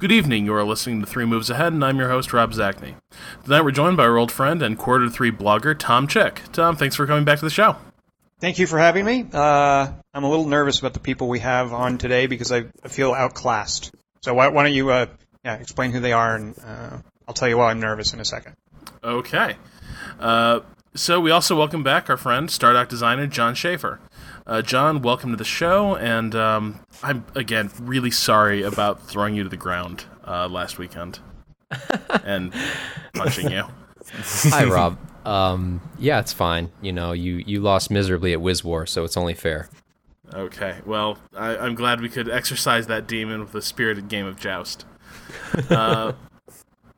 Good evening. You are listening to Three Moves Ahead, and I'm your host, Rob Zacny. Tonight we're joined by our old friend and quarter three blogger, Tom Chick. Tom, thanks for coming back to the show. Thank you for having me. Uh, I'm a little nervous about the people we have on today because I, I feel outclassed. So why, why don't you uh, yeah, explain who they are, and uh, I'll tell you why I'm nervous in a second. Okay. Uh, so we also welcome back our friend, Stardock designer Jon Shafer. Uh, John, welcome to the show, and um, I'm again really sorry about throwing you to the ground uh, last weekend and punching you. Hi, Rob. Um, yeah, it's fine. You know, you you lost miserably at Wiz War, so it's only fair. Okay, well, I, I'm glad we could exercise that demon with a spirited game of joust. Uh,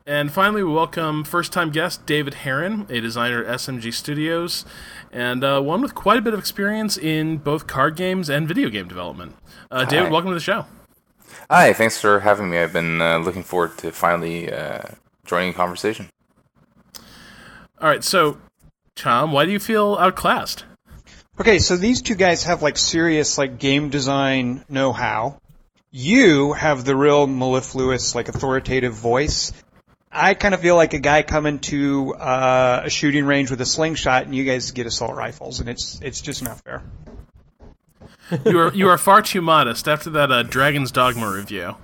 and finally, we welcome first time guest David Herron, a designer at SMG Studios, and uh, one with quite a bit of experience in both card games and video game development. Uh, David, welcome to the show. Hi, thanks for having me. I've been uh, looking forward to finally uh, joining a conversation. All right, so, Tom, why do you feel outclassed? Okay, so these two guys have like serious like game design know-how. You have the real mellifluous like authoritative voice. I kind of feel like a guy coming to uh, a shooting range with a slingshot, and you guys get assault rifles, and it's it's just not fair. you are you are far too modest after that uh, Dragon's Dogma review.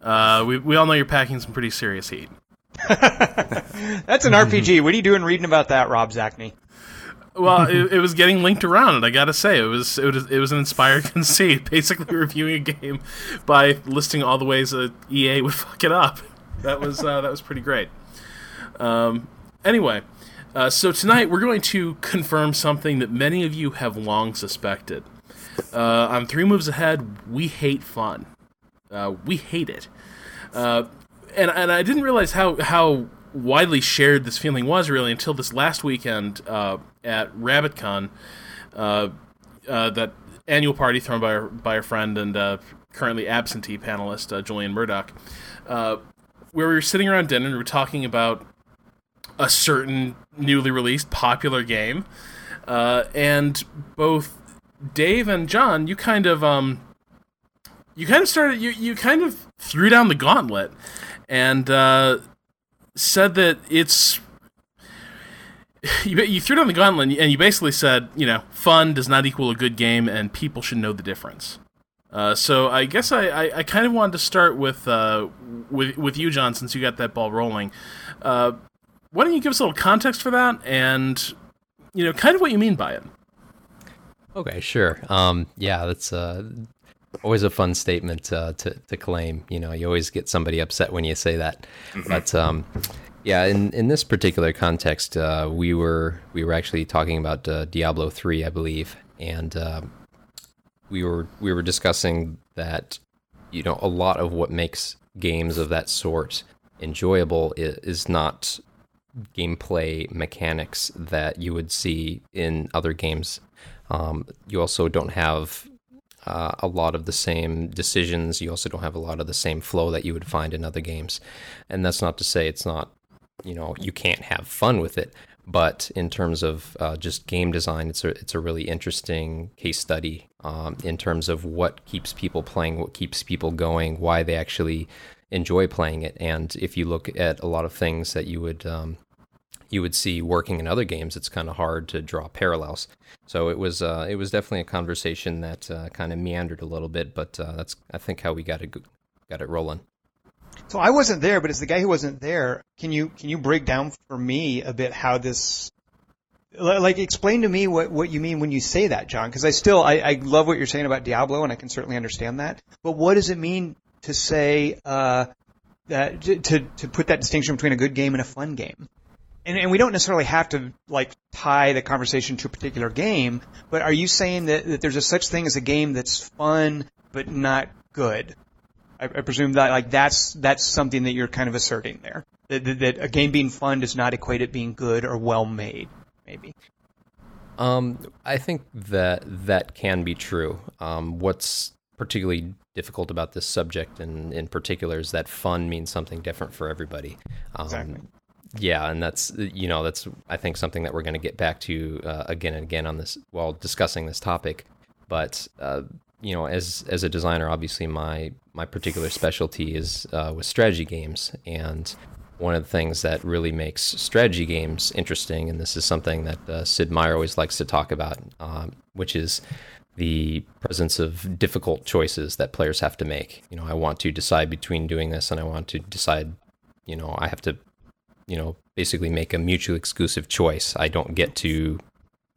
Uh, we we all know you're packing some pretty serious heat. That's an RPG. What are you doing reading about that, Rob Zacny? Well, it, it, was getting linked around, and I gotta say, it was it was it was an inspired conceit, basically reviewing a game by listing all the ways that EA would fuck it up. That was uh, that was pretty great. Um, anyway, uh, so tonight we're going to confirm something that many of you have long suspected. Uh, on three moves ahead, we hate fun. Uh, we hate it, uh, and and I didn't realize how how widely shared this feeling was really until this last weekend uh, at RabbitCon, that annual party thrown by our, by our friend and currently absentee panelist Julian Murdoch, uh, where we were sitting around dinner and we were talking about a certain newly released popular game, and both Dave and John, you kind of um, you kind of started you you kind of threw down the gauntlet and said that it's you, you threw down the gauntlet and you basically said, you know, fun does not equal a good game, and people should know the difference. Uh, so I guess I, I, I, kind of wanted to start with uh, with with you, John, since you got that ball rolling. Uh, why don't you give us a little context for that, and you know, kind of what you mean by it? Okay, sure. Um, yeah, that's uh, always a fun statement uh, to to claim. You know, you always get somebody upset when you say that. Mm-hmm. But um, yeah, in in this particular context, uh, we were we were actually talking about uh, Diablo three, I believe, and uh, we were we were discussing that you know a lot of what makes games of that sort enjoyable is, is not gameplay mechanics that you would see in other games. Um, you also don't have uh, a lot of the same decisions. You also don't have a lot of the same flow that you would find in other games. And that's not to say it's not, you know, you can't have fun with it. But in terms of uh, just game design, it's a it's a really interesting case study um, in terms of what keeps people playing, what keeps people going, why they actually enjoy playing it. And if you look at a lot of things that you would um, you would see working in other games, it's kind of hard to draw parallels. So it was uh, it was definitely a conversation that uh, kind of meandered a little bit, but uh, that's I think how we got it got it rolling. So I wasn't there, but as the guy who wasn't there, can you can you break down for me a bit how this like explain to me what, what you mean when you say that, John? Because I still I, I love what you're saying about Diablo, and I can certainly understand that. But what does it mean to say uh, that to to put that distinction between a good game and a fun game? and, and we don't necessarily have to like tie the conversation to a particular game, but are you saying that, that there's a such thing as a game that's fun but not good? I, I presume that like that's that's something that you're kind of asserting there. That, that, that a game being fun does not equate it being good or well made, maybe. Um, I think that that can be true. Um, what's particularly difficult about this subject in, in particular is that fun means something different for everybody. Um, exactly yeah, and that's you know that's I think something that we're going to get back to uh, again and again on this while discussing this topic. But uh, you know, as as a designer, obviously my my particular specialty is uh, with strategy games, and one of the things that really makes strategy games interesting, and this is something that uh, Sid Meier always likes to talk about, um, which is the presence of difficult choices that players have to make. You know, I want to decide between doing this, and I want to decide. You know, I have to, you know, basically make a mutually exclusive choice. I don't get to,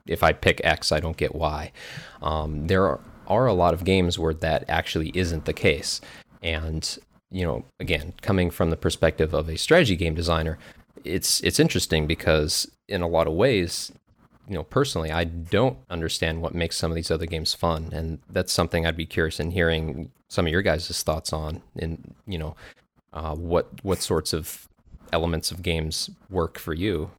if I pick X, I don't get Y. Um, there are, are a lot of games where that actually isn't the case, and you know, again, coming from the perspective of a strategy game designer, it's it's interesting because in a lot of ways, you know, personally, I don't understand what makes some of these other games fun, and that's something I'd be curious in hearing some of your guys' thoughts on. In you know, uh, what what sorts of elements of games work for you.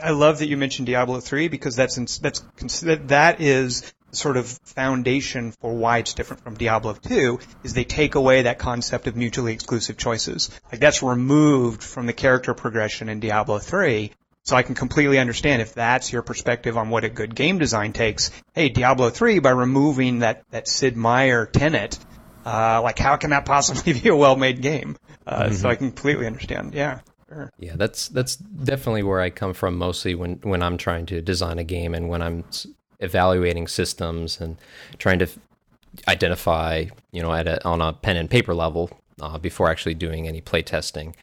I love that you mentioned Diablo 3 because that's that's that is sort of foundation for why it's different from Diablo 2 is they take away that concept of mutually exclusive choices. Like that's removed from the character progression in Diablo 3. So I can completely understand if that's your perspective on what a good game design takes. Hey, Diablo 3 by removing that, that Sid Meier tenet, uh, like how can that possibly be a well-made game? Uh, mm-hmm. so I can completely understand. Yeah. Sure. Yeah, that's that's definitely where I come from mostly when when I'm trying to design a game and when I'm evaluating systems and trying to identify, you know, at a, on a pen and paper level uh, before actually doing any play testing.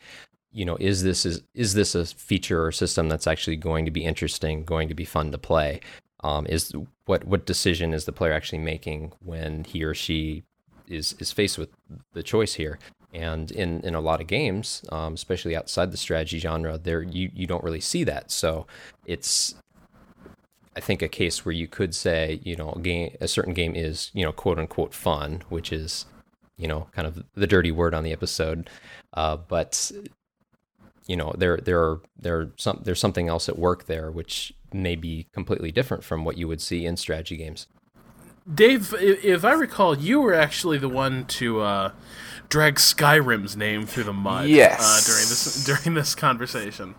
You know, is this is is this a feature or system that's actually going to be interesting, going to be fun to play? Um, is what what decision is the player actually making when he or she is is faced with the choice here? And in, in a lot of games, um, especially outside the strategy genre, there you, you don't really see that. So it's I think a case where you could say, you know, a game, a certain game is, you know, quote unquote fun, which is, you know, kind of the dirty word on the episode. Uh, but you know, there there are there some there's something else at work there which may be completely different from what you would see in strategy games. Dave, if I recall, you were actually the one to uh, drag Skyrim's name through the mud. Yes. Uh, during this during this conversation.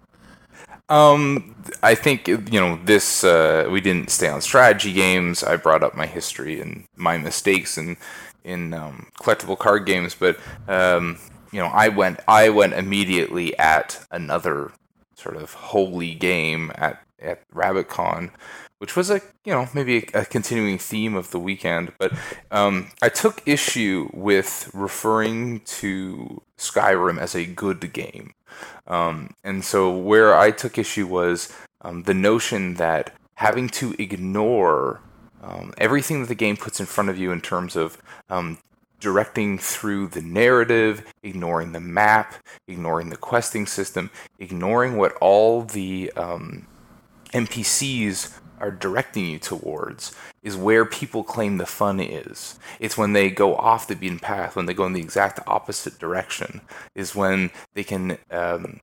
Um, I think you know this. Uh, we didn't stay on strategy games. I brought up my history and my mistakes in in um, collectible card games, but um, you know, I went I went immediately at another sort of holy game at at RabbitCon, which was a you know maybe a, a continuing theme of the weekend. But um, I took issue with referring to Skyrim as a good game. Um, and so where I took issue was um, the notion that having to ignore um, everything that the game puts in front of you in terms of um, directing through the narrative, ignoring the map, ignoring the questing system, ignoring what all the um, NPCs are directing you towards is where people claim the fun is. It's when they go off the beaten path, when they go in the exact opposite direction, is when they can um,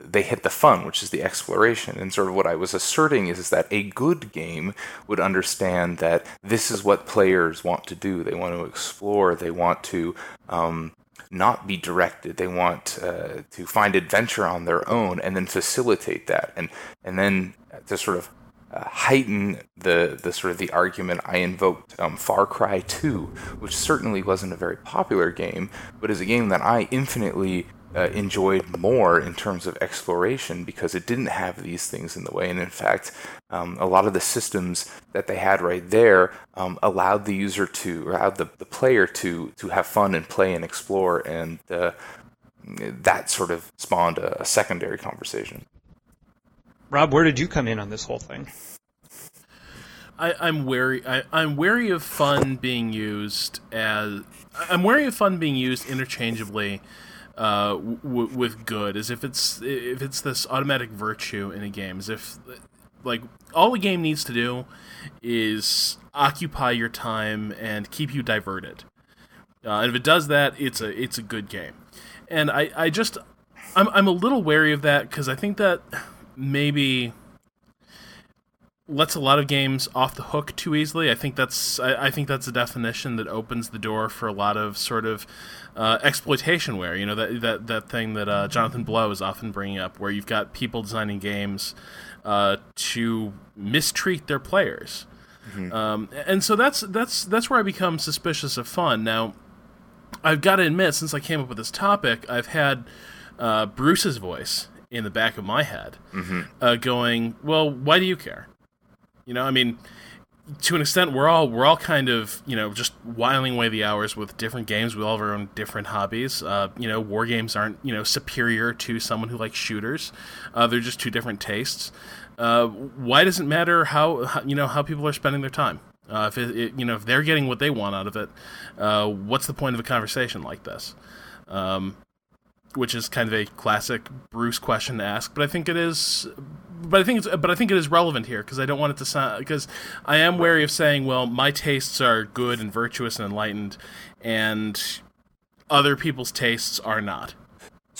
they hit the fun, which is the exploration. And sort of what I was asserting is, is that a good game would understand that this is what players want to do. They want to explore. They want to um, not be directed. They want uh, to find adventure on their own and then facilitate that. And and then to sort of uh, heighten the the sort of the argument I invoked um, Far Cry 2, which certainly wasn't a very popular game, but is a game that I infinitely uh, enjoyed more in terms of exploration because it didn't have these things in the way. And in fact, um, a lot of the systems that they had right there um, allowed the user to, allowed the, the player to to have fun and play and explore, and uh, that sort of spawned a, a secondary conversation. Rob, where did you come in on this whole thing? I, am wary. I, am wary of fun being used as. I'm wary of fun being used interchangeably uh, w- with good, as if it's if it's this automatic virtue in a game, as if like all a game needs to do is occupy your time and keep you diverted. Uh, and if it does that, it's a it's a good game. And I, I just I'm I'm a little wary of that because I think that maybe lets a lot of games off the hook too easily. I think that's I, I, think that's a definition that opens the door for a lot of sort of uh, exploitationware. You know that that that thing that uh, Jonathan Blow is often bringing up, where you've got people designing games uh, to mistreat their players, mm-hmm. um, and so that's that's that's where I become suspicious of fun. Now, I've got to admit, since I came up with this topic, I've had uh, Bruce's voice in the back of my head uh, going, "Well, why do you care?" You know, I mean, to an extent, we're all we're all kind of you know just whiling away the hours with different games. We all have our own different hobbies. Uh, you know, war games aren't you know superior to someone who likes shooters. Uh, they're just two different tastes. Uh, why does it matter how, how you know how people are spending their time? Uh, if it, it, you know if they're getting what they want out of it, uh, what's the point of a conversation like this? Um, which is kind of a classic Bruce question to ask, but I think it is. But I think it's. But I think it is relevant here because I don't want it to sound. Because I am wary of saying, well, my tastes are good and virtuous and enlightened, and other people's tastes are not.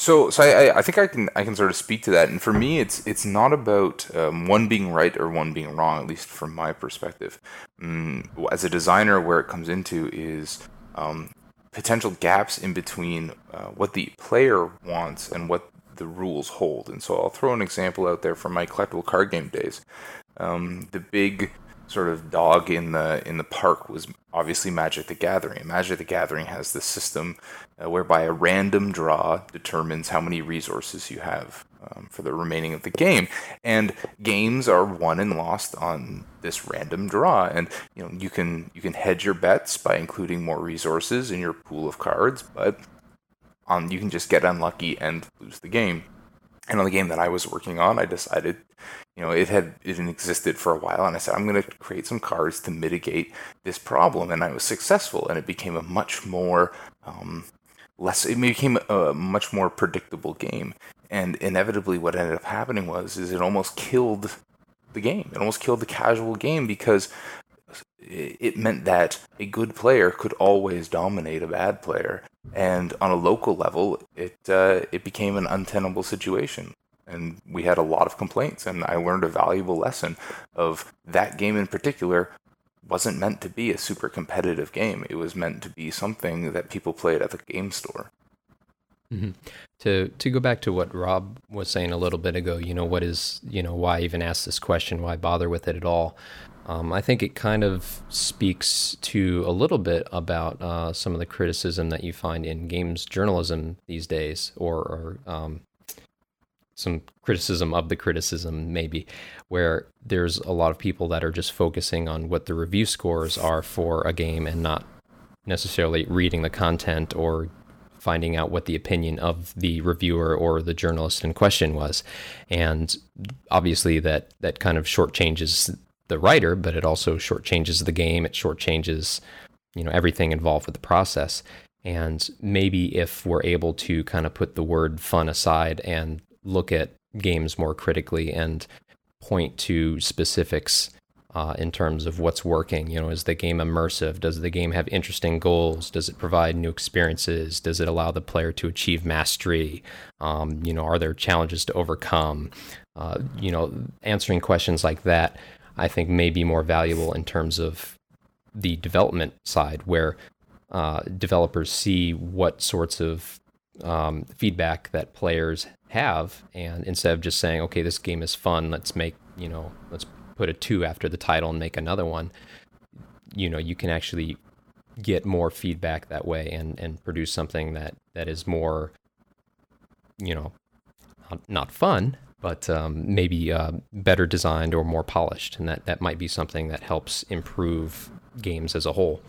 So, so I, I think I can I can sort of speak to that. And for me, it's it's not about um, one being right or one being wrong, at least from my perspective. Mm, as a designer, where it comes into is um, potential gaps in between uh, what the player wants and what the rules hold. And so I'll throw an example out there from my collectible card game days. Um, the big sort of dog in the in the park was obviously Magic the Gathering. Magic the Gathering has this system uh, whereby a random draw determines how many resources you have um, for the remaining of the game, and games are won and lost on this random draw. And you know you can you can hedge your bets by including more resources in your pool of cards, but um, you can just get unlucky and lose the game. And on the game that I was working on, I decided, you know, it had it had existed for a while, and I said I'm going to create some cards to mitigate this problem, and I was successful, and it became a much more um, less. It became a much more predictable game, and inevitably, what ended up happening was is it almost killed the game. It almost killed the casual game because it meant that a good player could always dominate a bad player, and on a local level, it uh, it became an untenable situation. And we had a lot of complaints, and I learned a valuable lesson of that game in particular wasn't meant to be a super competitive game. It was meant to be something that people played at the game store. Mm-hmm. To to go back to what Rob was saying a little bit ago, you know, what is you know why even ask this question? Why bother with it at all? Um, I think it kind of speaks to a little bit about uh, some of the criticism that you find in games journalism these days, or, or um, some criticism of the criticism, maybe, where there's a lot of people that are just focusing on what the review scores are for a game and not necessarily reading the content or finding out what the opinion of the reviewer or the journalist in question was. And obviously, that, that kind of shortchanges the writer, but it also shortchanges the game. It shortchanges, you know, everything involved with the process. And maybe if we're able to kind of put the word fun aside and look at games more critically and point to specifics uh, in terms of what's working. You know, is the game immersive? Does the game have interesting goals? Does it provide new experiences? Does it allow the player to achieve mastery? Um, you know, are there challenges to overcome? Uh, you know, answering questions like that, I think, may be more valuable in terms of the development side, where uh, developers see what sorts of um, feedback that players have, and instead of just saying, "Okay, this game is fun, let's make you know, let's put a two after the title and make another one," you know, you can actually get more feedback that way and and produce something that that is more, you know, not fun, but um, maybe uh, better designed or more polished, and that that might be something that helps improve games as a whole.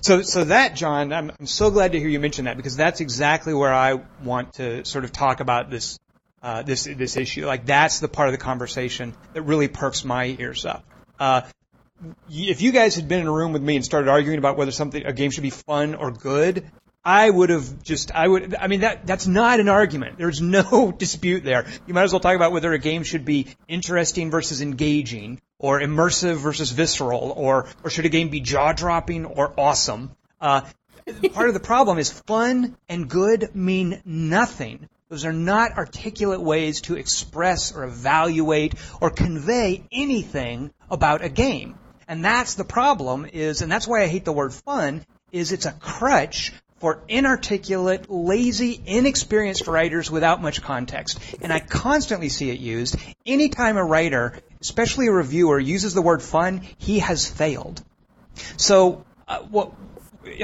So, so that, John, I'm, I'm so glad to hear you mention that because that's exactly where I want to sort of talk about this, uh, this, this issue. Like that's the part of the conversation that really perks my ears up. Uh, if you guys had been in a room with me and started arguing about whether something, a game should be fun or good, I would have just, I would, I mean, that, that's not an argument. There's no dispute there. You might as well talk about whether a game should be interesting versus engaging, or immersive versus visceral, or, or should a game be jaw dropping or awesome. Uh, part of the problem is fun and good mean nothing. Those are not articulate ways to express or evaluate or convey anything about a game. And that's the problem is, and that's why I hate the word fun, is it's a crutch for inarticulate, lazy, inexperienced writers without much context. And I constantly see it used. Anytime a writer, especially a reviewer, uses the word fun, he has failed. So, uh, what,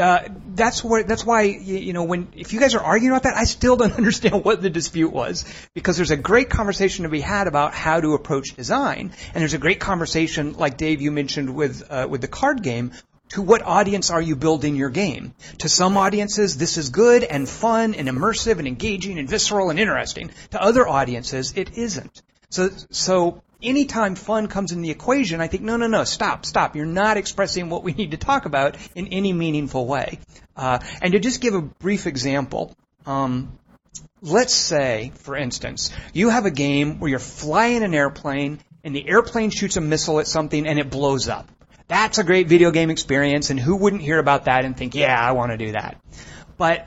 uh, that's where that's why you, you, know when if you guys are arguing about that, I still don't understand what the dispute was because there's a great conversation to be had about how to approach design, and there's a great conversation like Dave you mentioned with uh, with the card game. To what audience are you building your game? To some audiences, this is good and fun and immersive and engaging and visceral and interesting. To other audiences, it isn't. So, so anytime fun comes in the equation, I think, no, no, no, stop, stop. You're not expressing what we need to talk about in any meaningful way. Uh, and to just give a brief example, um, let's say, for instance, you have a game where you're flying an airplane and the airplane shoots a missile at something and it blows up. That's a great video game experience, and who wouldn't hear about that and think, yeah, I want to do that? But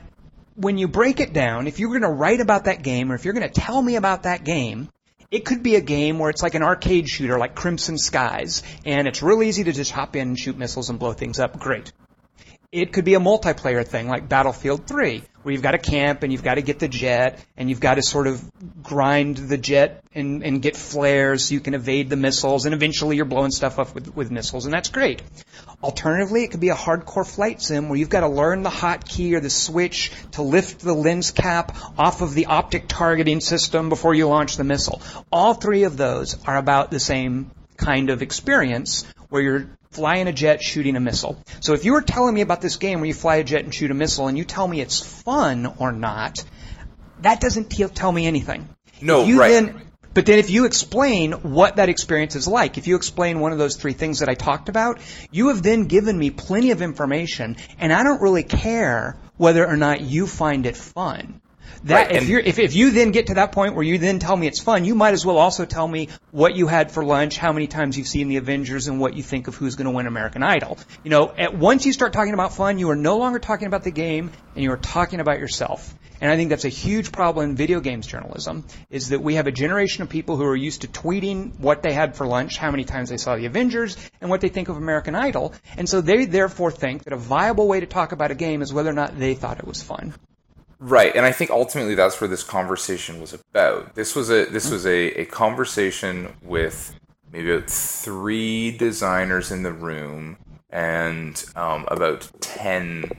when you break it down, if you're going to write about that game or if you're going to tell me about that game, it could be a game where it's like an arcade shooter like Crimson Skies, and it's real easy to just hop in and shoot missiles and blow things up. Great. It could be a multiplayer thing like Battlefield 3, where you've got to camp and you've got to get the jet and you've got to sort of grind the jet and, and get flares so you can evade the missiles and eventually you're blowing stuff up with, with missiles and that's great. Alternatively, it could be a hardcore flight sim where you've got to learn the hotkey or the switch to lift the lens cap off of the optic targeting system before you launch the missile. All three of those are about the same kind of experience where you're flying a jet, shooting a missile. So if you were telling me about this game where you fly a jet and shoot a missile and you tell me it's fun or not, that doesn't tell me anything. No, right. Then, but then if you explain what that experience is like, if you explain one of those three things that I talked about, you have then given me plenty of information and I don't really care whether or not you find it fun. That Right, if you if if you then get to that point where you then tell me it's fun, you might as well also tell me what you had for lunch, how many times you've seen the Avengers, and what you think of who's going to win American Idol. You know, at once you start talking about fun, you are no longer talking about the game, and you are talking about yourself. And I think that's a huge problem in video games journalism, is that we have a generation of people who are used to tweeting what they had for lunch, how many times they saw the Avengers, and what they think of American Idol. And so they therefore think that a viable way to talk about a game is whether or not they thought it was fun. Right, and I think ultimately that's where this conversation was about. This was a this was a, a conversation with maybe about three designers in the room and um, about ten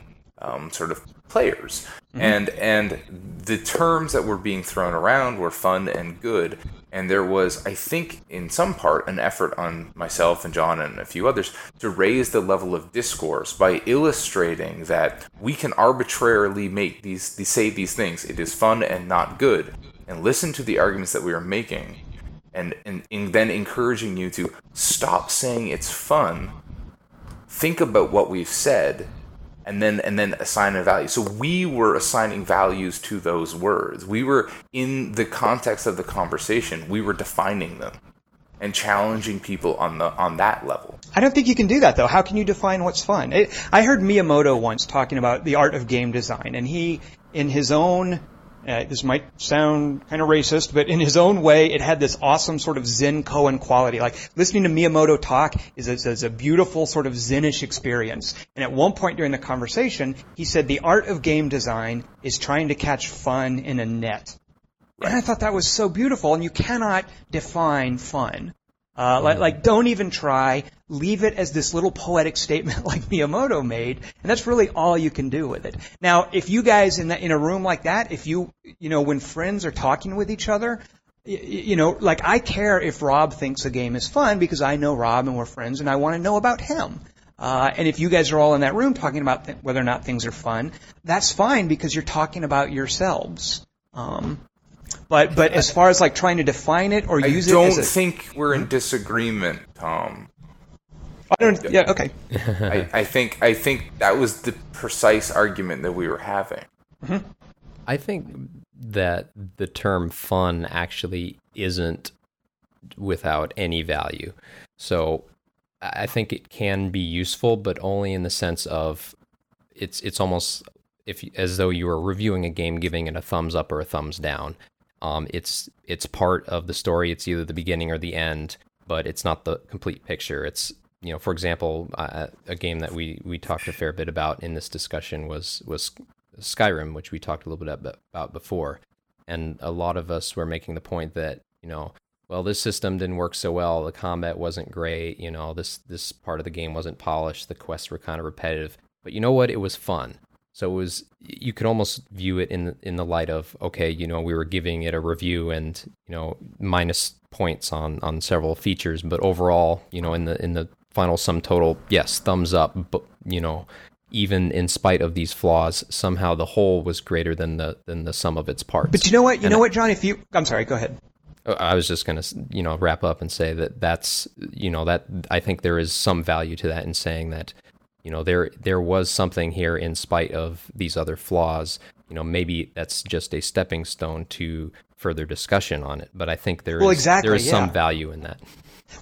um, sort of players, mm-hmm. and and the terms that were being thrown around were fun and good, and there was I think in some part an effort on myself and John and a few others to raise the level of discourse by illustrating that we can arbitrarily make these, these say these things. It is fun and not good, and listen to the arguments that we are making, and and, and then encouraging you to stop saying it's fun. Think about what we've said and then and then assign a value. So we were assigning values to those words. We were in the context of the conversation. We were defining them and challenging people on the on that level. I don't think you can do that though. How can you define what's fun? It, I heard Miyamoto once talking about the art of game design, and he, in his own, uh, this might sound kind of racist, but in his own way, it had this awesome sort of Zen koan quality. Like listening to Miyamoto talk is a, is a beautiful sort of Zenish experience. And at one point during the conversation, he said the art of game design is trying to catch fun in a net. And I thought that was so beautiful, and you cannot define fun. Uh, like, like, don't even try. Leave it as this little poetic statement like Miyamoto made, and that's really all you can do with it. Now, if you guys in that in a room like that, if you you know when friends are talking with each other, y- y- you know, like I care if Rob thinks a game is fun because I know Rob and we're friends, and I want to know about him. Uh, and if you guys are all in that room talking about th- whether or not things are fun, that's fine because you're talking about yourselves. Um, but but as far as like trying to define it or I use it I don't a, think we're in disagreement, Tom. I don't, yeah, okay. I, I think I think that was the precise argument that we were having. Mm-hmm. I think that the term fun actually isn't without any value. So I I think it can be useful, but only in the sense of it's it's almost if as though you were reviewing a game, giving it a thumbs up or a thumbs down. Um, it's it's part of the story. It's either the beginning or the end, but it's not the complete picture. It's you know, for example, uh, a game that we we talked a fair bit about in this discussion was was Skyrim, which we talked a little bit about before, and a lot of us were making the point that you know, well, this system didn't work so well. The combat wasn't great. You know, this this part of the game wasn't polished. The quests were kind of repetitive. but you know what? It was fun. So it was you could almost view it in in the light of okay, you know, we were giving it a review and you know minus points on on several features, but overall, you know, in the in the final sum total, yes, thumbs up. But you know, even in spite of these flaws, somehow the whole was greater than the than the sum of its parts. But you know what? You and know what, John? If you, I'm sorry. Go ahead. Uh, I was just going to, you know, wrap up and say that that's, you know, that I think there is some value to that in saying that, you know, there there was something here in spite of these other flaws. You know, maybe that's just a stepping stone to further discussion on it. But I think there well, is exactly, there is yeah. some value in that.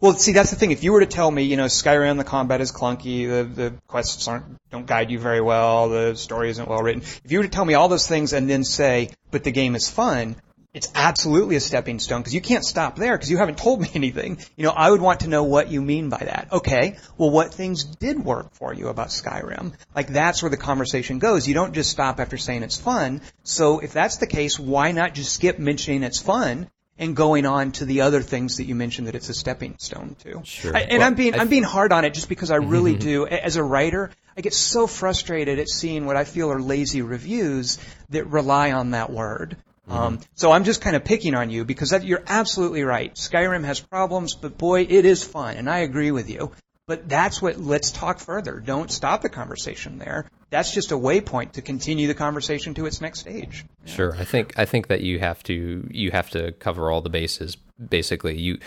Well, see, that's the thing. If you were to tell me, you know, Skyrim, the combat is clunky, the, the quests aren't don't guide you very well, the story isn't well written. If you were to tell me all those things and then say, but the game is fun, it's absolutely a stepping stone because you can't stop there because you haven't told me anything. You know, I would want to know what you mean by that. Okay, well, what things did work for you about Skyrim? Like that's where the conversation goes. You don't just stop after saying it's fun. So if that's the case, why not just skip mentioning it's fun and going on to the other things that you mentioned that it's a stepping stone to. Sure. I, and well, I'm being I, am being hard on it just because I really do. As a writer, I get so frustrated at seeing what I feel are lazy reviews that rely on that word. Mm-hmm. Um, so I'm just kind of picking on you because that, you're absolutely right. Skyrim has problems, but boy, it is fun, and I agree with you. But that's what, let's talk further. Don't stop the conversation there. That's just a waypoint to continue the conversation to its next stage. Sure. I think, I think that you have to, you have to cover all the bases. Basically, you,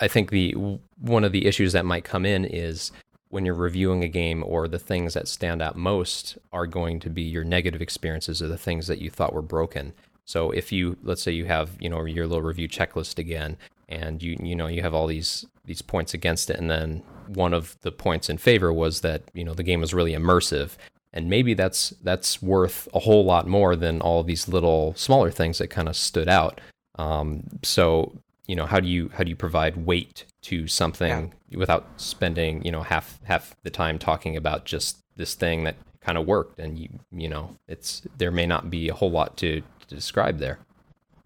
I think the, one of the issues that might come in is when you're reviewing a game or the things that stand out most are going to be your negative experiences or the things that you thought were broken. So if you, let's say you have, you know, your little review checklist again, and you, you know, you have all these, these points against it, and then one of the points in favor was that you know the game was really immersive. And maybe that's that's worth a whole lot more than all these little smaller things that kind of stood out. Um, so you know how do you how do you provide weight to something yeah. without spending you know half half the time talking about just this thing that kind of worked? And you you know it's there may not be a whole lot to, to describe there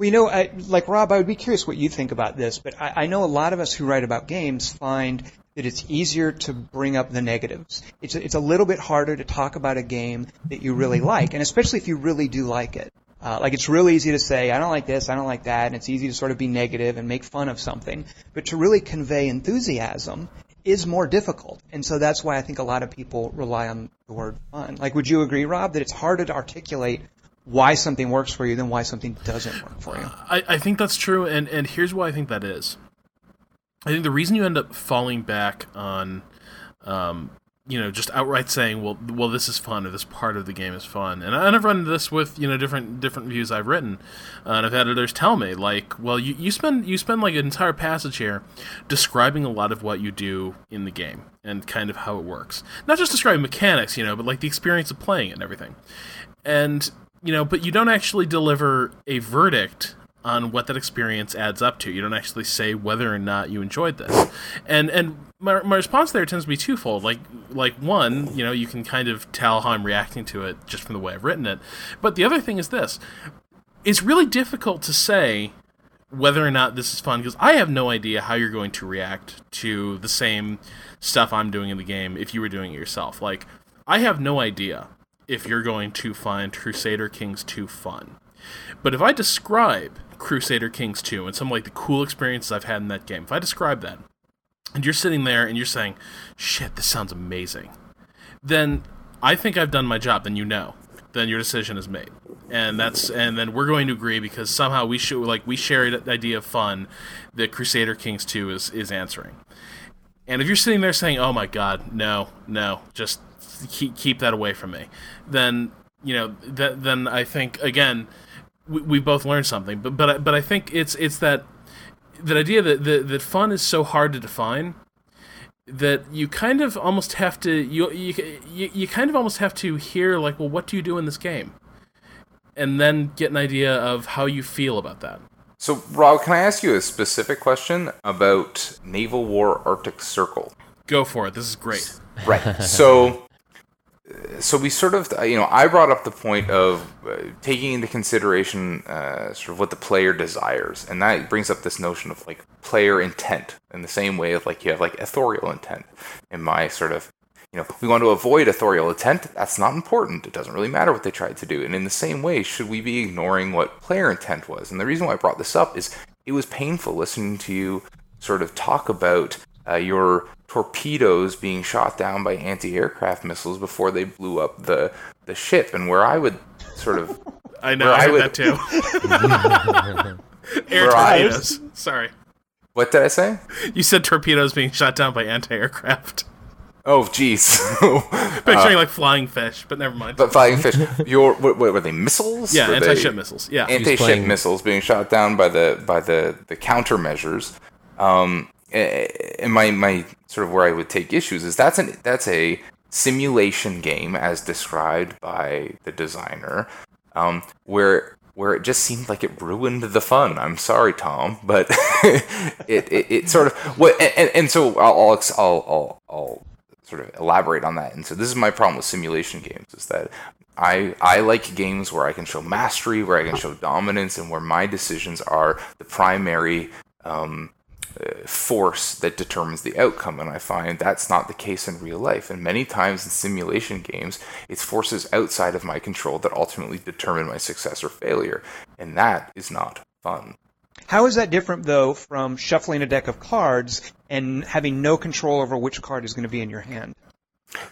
well, you know, I, like Rob, I would be curious what you think about this, but I, I know a lot of us who write about games find that it's easier to bring up the negatives. It's a, it's a little bit harder to talk about a game that you really like, and especially if you really do like it. Uh, like it's really easy to say, I don't like this, I don't like that, and it's easy to sort of be negative and make fun of something. But to really convey enthusiasm is more difficult. And so that's why I think a lot of people rely on the word fun. Like, would you agree, Rob, that it's harder to articulate why something works for you than why something doesn't work for you? I, I think that's true, and, and here's why I think that is. I think the reason you end up falling back on, um, you know, just outright saying, "Well, well, this is fun," or "This part of the game is fun," and, and I've run into this with you know different different views I've written, uh, and I've had others tell me like, "Well, you, you spend you spend like an entire passage here describing a lot of what you do in the game and kind of how it works, not just describing mechanics, you know, but like the experience of playing it and everything, and you know, but you don't actually deliver a verdict on what that experience adds up to. You don't actually say whether or not you enjoyed this. And and my, my response there tends to be twofold. Like like one, you know, you can kind of tell how I'm reacting to it just from the way I've written it. But the other thing is this. It's really difficult to say whether or not this is fun because I have no idea how you're going to react to the same stuff I'm doing in the game if you were doing it yourself. Like I have no idea if you're going to find Crusader Kings 2 fun. But if I describe Crusader Kings 2 and some of like the cool experiences I've had in that game, if I describe that, and you're sitting there and you're saying, shit, this sounds amazing, then I think I've done my job, then you know. Then your decision is made. And that's and then we're going to agree because somehow we should like we share the idea of fun that Crusader Kings 2 is is answering. And if you're sitting there saying, "Oh my god, no, no, just keep keep that away from me," then you know, th- then I think again we, we both learned something. But but but I think it's it's that that idea that, that that fun is so hard to define that you kind of almost have to you, you you kind of almost have to hear like well what do you do in this game? And then get an idea of how you feel about that. So rob can i ask you a specific question about naval war arctic circle? Go for it. This is great. Right. So so we sort of, you know, I brought up the point of uh, taking into consideration uh, sort of what the player desires, and that brings up this notion of like player intent in the same way of like you have like authorial intent in my sort of you know, we want to avoid authorial intent. That's not important. It doesn't really matter what they tried to do. And in the same way, should we be ignoring what player intent was? And the reason why I brought this up is it was painful listening to you sort of talk about uh, your torpedoes being shot down by anti-aircraft missiles before they blew up the the ship, and where I would sort of I know. I I would- that too. Air Where I- torpedoes. Sorry. what did I say? You said torpedoes being shot down by anti-aircraft. Oh, jeez. Picturing like flying fish, but never mind. but flying fish. Your what, what were they missiles? yeah, Were anti-ship missiles. Yeah. anti-ship missiles being shot down by the by the the countermeasures. Um, and my my sort of where I would take issues is that's an that's a simulation game as described by the designer, um, where where it just seemed like it ruined the fun. I'm sorry, Tom, but it, it it sort of what and, and so I'll I'll, I'll I'll sort of elaborate on that. And so this is my problem with simulation games is that I I like games where I can show mastery, where I can show dominance, and where my decisions are the primary um, force that determines the outcome. And I find that's not the case in real life. And many times in simulation games, it's forces outside of my control that ultimately determine my success or failure, and that is not fun. How is that different, though, from shuffling a deck of cards and having no control over which card is going to be in your hand?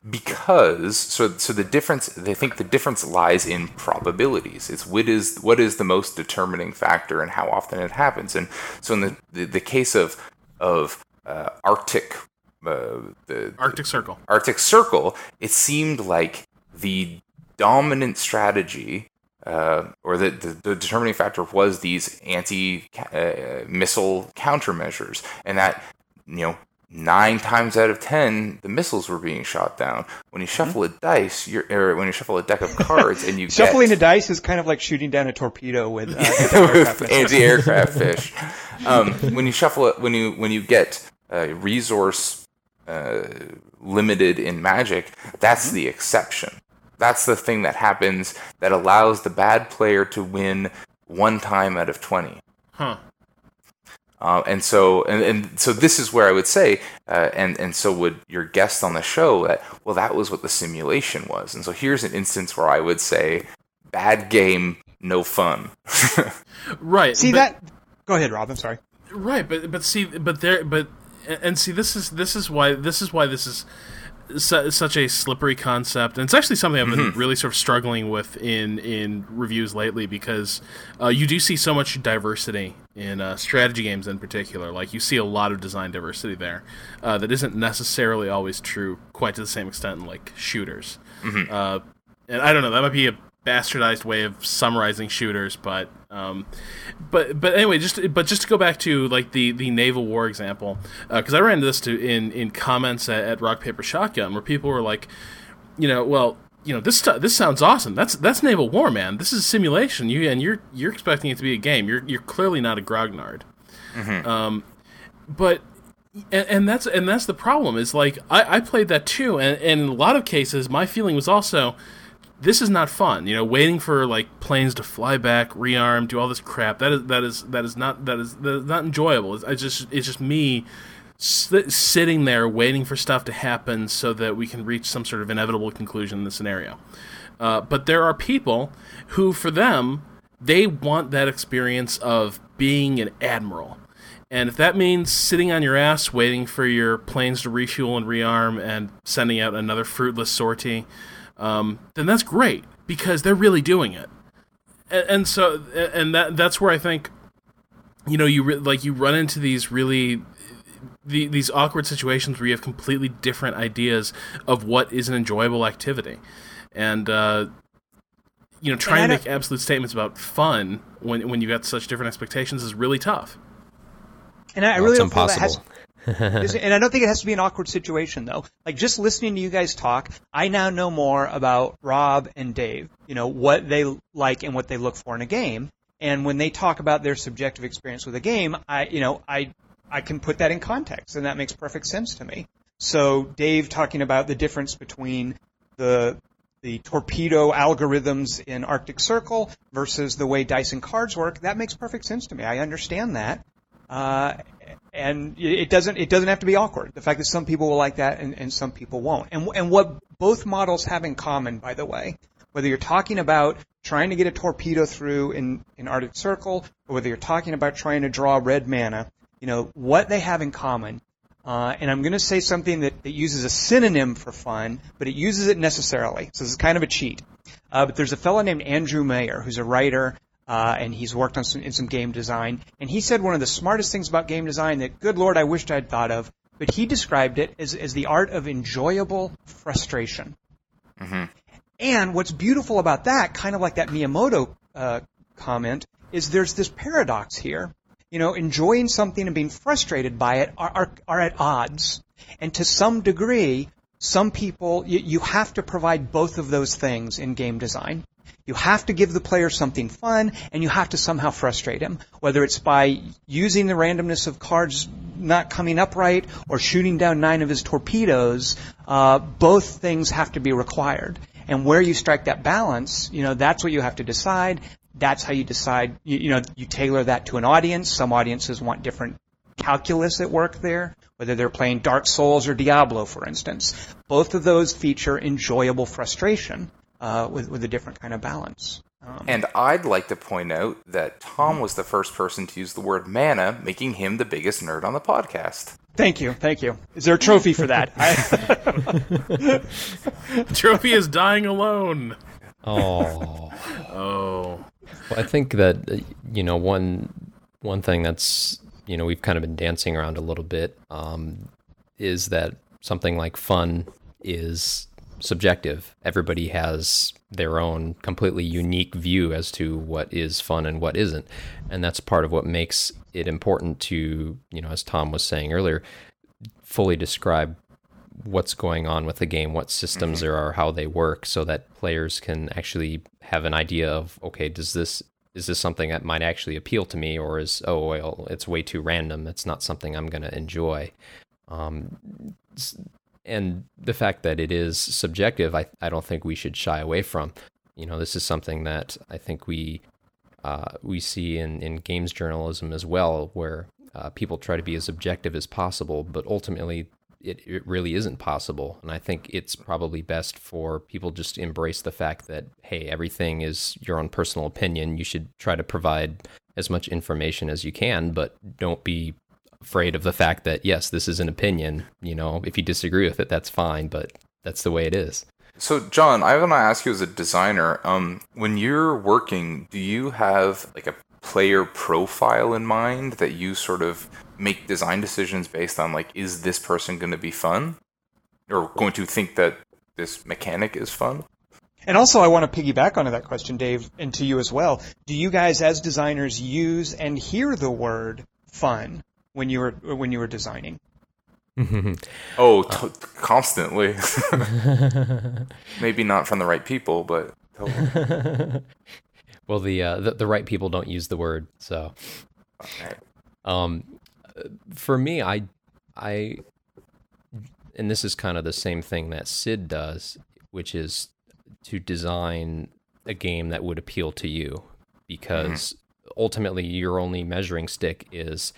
Because so so the difference they think the difference lies in probabilities. It's what is what is the most determining factor and how often it happens. And so in the the, the case of of uh, arctic uh, the Arctic Circle. Arctic Circle, it seemed like the dominant strategy, uh, or the, the, the determining factor was these anti uh, missile countermeasures, and that you know nine times out of ten the missiles were being shot down. When you shuffle a dice, you're or when you shuffle a deck of cards, and you Shuffling get, a dice is kind of like shooting down a torpedo with uh, anti-aircraft with anti-aircraft fish. Um, when you shuffle it, when you when you get uh, resource uh, limited in Magic, that's the exception. That's the thing that happens that allows the bad player to win one time out of twenty. Huh. Uh, and so, and, and so, this is where I would say, uh, and and so would your guest on the show that well, that was what the simulation was. And so, here's an instance where I would say, bad game, no fun. Right. See but- that? Go ahead, Rob. I'm sorry. Right, but but see, but there, but and see, this is this is why this is why this is su- such a slippery concept, and it's actually something I've been really sort of struggling with in in reviews lately because uh, you do see so much diversity in uh, strategy games in particular. Like you see a lot of design diversity there uh, that isn't necessarily always true quite to the same extent in like shooters. Uh, and I don't know, that might be a bastardized way of summarizing shooters, but um, but but anyway, just but just to go back to like the the naval war example, because I ran into this to in in comments at, at Rock Paper Shotgun where people were like, you know, well. You know this this sounds awesome. That's that's naval war, man. This is a simulation. You and you're you're expecting it to be a game. You're you're clearly not a grognard. Um, but and, and that's and that's the problem. Is like I, I played that too, and, and in a lot of cases, my feeling was also this is not fun. You know, waiting for like planes to fly back, rearm, do all this crap. That is that is that is not that is, that is not enjoyable. It's, it's just it's just me sitting there waiting for stuff to happen so that we can reach some sort of inevitable conclusion in the scenario. Uh, but there are people who, for them, they want that experience of being an admiral. And if that means sitting on your ass waiting for your planes to refuel and rearm and sending out another fruitless sortie, um, then that's great because they're really doing it. And, and so, and that that's where I think, you know, you re- like you run into these really the, these awkward situations where you have completely different ideas of what is an enjoyable activity, and uh, you know, trying to make absolute statements about fun when when you got such different expectations is really tough. And I, I really it's don't feel that has. impossible. Is it- and I don't think it has to be an awkward situation though. Like just listening to you guys talk, I now know more about Rob and Dave. You know what they like and what they look for in a game. And when they talk about their subjective experience with a game, I you know I I can put that in context, and that makes perfect sense to me. So Dave talking about the difference between the the torpedo algorithms in Arctic Circle versus the way Dyson cards work, that makes perfect sense to me. I understand that. Uh, and it doesn't it doesn't have to be awkward. The fact that some people will like that and, and some people won't. And and what both models have in common, by the way, whether you're talking about trying to get a torpedo through in in Arctic Circle, or whether you're talking about trying to draw red mana, you know what they have in common. Uh, and I'm going to say something that, that uses a synonym for fun, but it uses it necessarily. So this is kind of a cheat. Uh, but there's a fellow named Andrew Mayer who's a writer uh, and he's worked on some in some game design. And he said one of the smartest things about game design that, good lord, I wished I'd thought of. But he described it as, as the art of enjoyable frustration. Mm-hmm. And what's beautiful about that, kind of like that Miyamoto uh, comment, is there's this paradox here. You know, enjoying something and being frustrated by it are, are, are at odds. And to some degree, some people, you, you have to provide both of those things in game design. You have to give the player something fun, and you have to somehow frustrate him, whether it's by using the randomness of cards not coming up right or shooting down nine of his torpedoes. Uh, both things have to be required, and where you strike that balance, you know, that's what you have to decide. That's how you decide. You, you know, you tailor that to an audience. Some audiences want different calculus at work there, whether they're playing Dark Souls or Diablo, for instance. Both of those feature enjoyable frustration uh, with with a different kind of balance. Um, And I'd like to point out that Tom was the first person to use the word mana, making him the biggest nerd on the podcast. thank you, thank you. Is there a trophy for that? I, Trophy is dying alone. Oh. Oh. Well, I think that uh, you know one one thing that's you know we've kind of been dancing around a little bit um, is that something like fun is subjective. Everybody has their own completely unique view as to what is fun and what isn't, and that's part of what makes it important to you know, as Tom was saying earlier, fully describe what's going on with the game, what systems there are, how they work, so that players can actually have an idea of okay, does this is this something that might actually appeal to me, or is oh well, it's way too random. It's not something I'm going to enjoy. Um, and the fact that it is subjective, I I don't think we should shy away from. You know, this is something that I think we uh, we see in, in games journalism as well, where uh, people try to be as objective as possible, but ultimately it, it really isn't possible. And I think it's probably best for people just to embrace the fact that, hey, everything is your own personal opinion. You should try to provide as much information as you can, but don't be afraid of the fact that, yes, this is an opinion. You know, if you disagree with it, that's fine, but that's the way it is. So, Jon, I want to ask you as a designer, um, when you're working, do you have like a player profile in mind that you sort of make design decisions based on? Like, is this person going to be fun, or going to think that this mechanic is fun? and also, I want to piggyback onto that question, Dave, and to you as well. Do you guys, as designers, use and hear the word "fun" when you were when you were designing? Oh, t- constantly. Maybe not from the right people, but totally. well, the, uh, the the right people don't use the word, so Okay. Um, for me, I, I, and this is kind of the same thing that Sid does, which is to design a game that would appeal to you, because ultimately your only measuring stick is,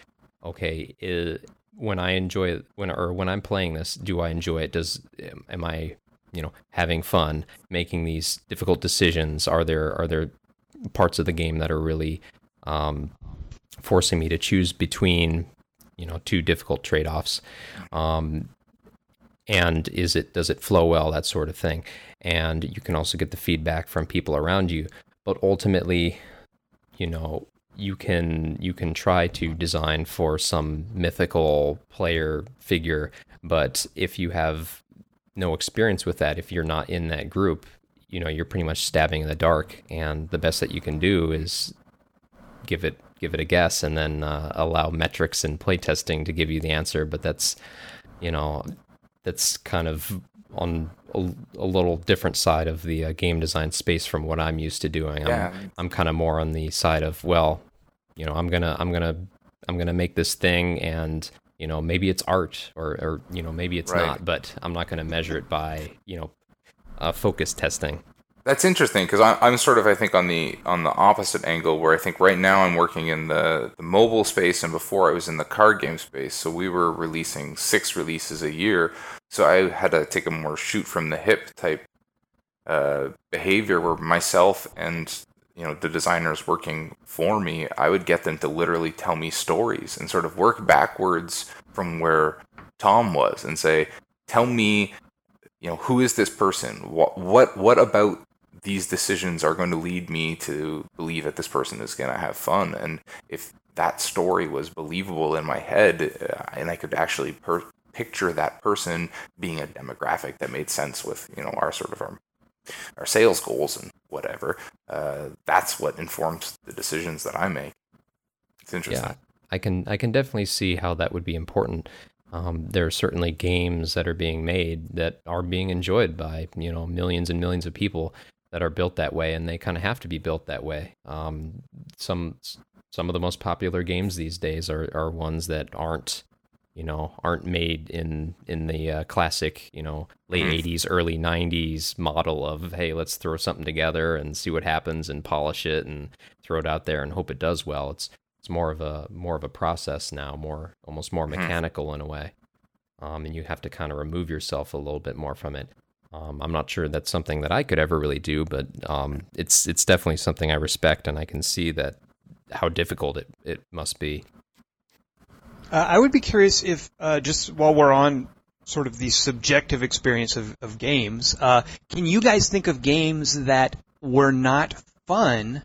okay, i when I enjoy it, when or when I'm playing this, do I enjoy it? Does am I, you know, having fun making these difficult decisions? Are there are there parts of the game that are really um, forcing me to choose between you know two difficult trade-offs. Um, and is it does it flow well that sort of thing. And you can also get the feedback from people around you. But ultimately you know you can you can try to design for some mythical player figure. But if you have no experience with that if you're not in that group you know you're pretty much stabbing in the dark. And the best that you can do is give it give it a guess and then uh, allow metrics and playtesting to give you the answer but that's you know that's kind of on a, a little different side of the uh, game design space from what I'm used to doing. Yeah. I'm, I'm kind of more on the side of well, you know, I'm gonna I'm gonna I'm gonna make this thing and you know maybe it's art or or you know maybe it's Right. not, but I'm not gonna measure it by you know uh, focus testing. That's interesting because I'm sort of I think on the on the opposite angle where I think right now I'm working in the, the mobile space and before I was in the card game space. So we were releasing six releases a year. So I had to take a more shoot from the hip type uh, behavior where myself and you know the designers working for me, I would get them to literally tell me stories and sort of work backwards from where Tom was and say, "Tell me, you know, who is this person? What what what about these decisions are going to lead me to believe that this person is going to have fun. And if that story was believable in my head, uh, and I could actually per- picture that person being a demographic that made sense with you know our sort of our, our sales goals and whatever, uh, that's what informs the decisions that I make. It's interesting. Yeah, I can I can definitely see how that would be important. Um, there are certainly games that are being made that are being enjoyed by you know millions and millions of people that are built that way, and they kind of have to be built that way. Um, some some of the most popular games these days are are ones that aren't you know aren't made in in the uh, classic you know late mm. 80s early 90s model of hey let's throw something together and see what happens and polish it and throw it out there and hope it does well it's it's more of a more of a process now more almost more mm-hmm. mechanical in a way um, and you have to kind of remove yourself a little bit more from it um, I'm not sure that's something that I could ever really do, but um, it's it's definitely something I respect, and I can see that how difficult it, it must be. Uh, I would be curious if uh, just while we're on sort of the subjective experience of, of games, uh, can you guys think of games that were not fun,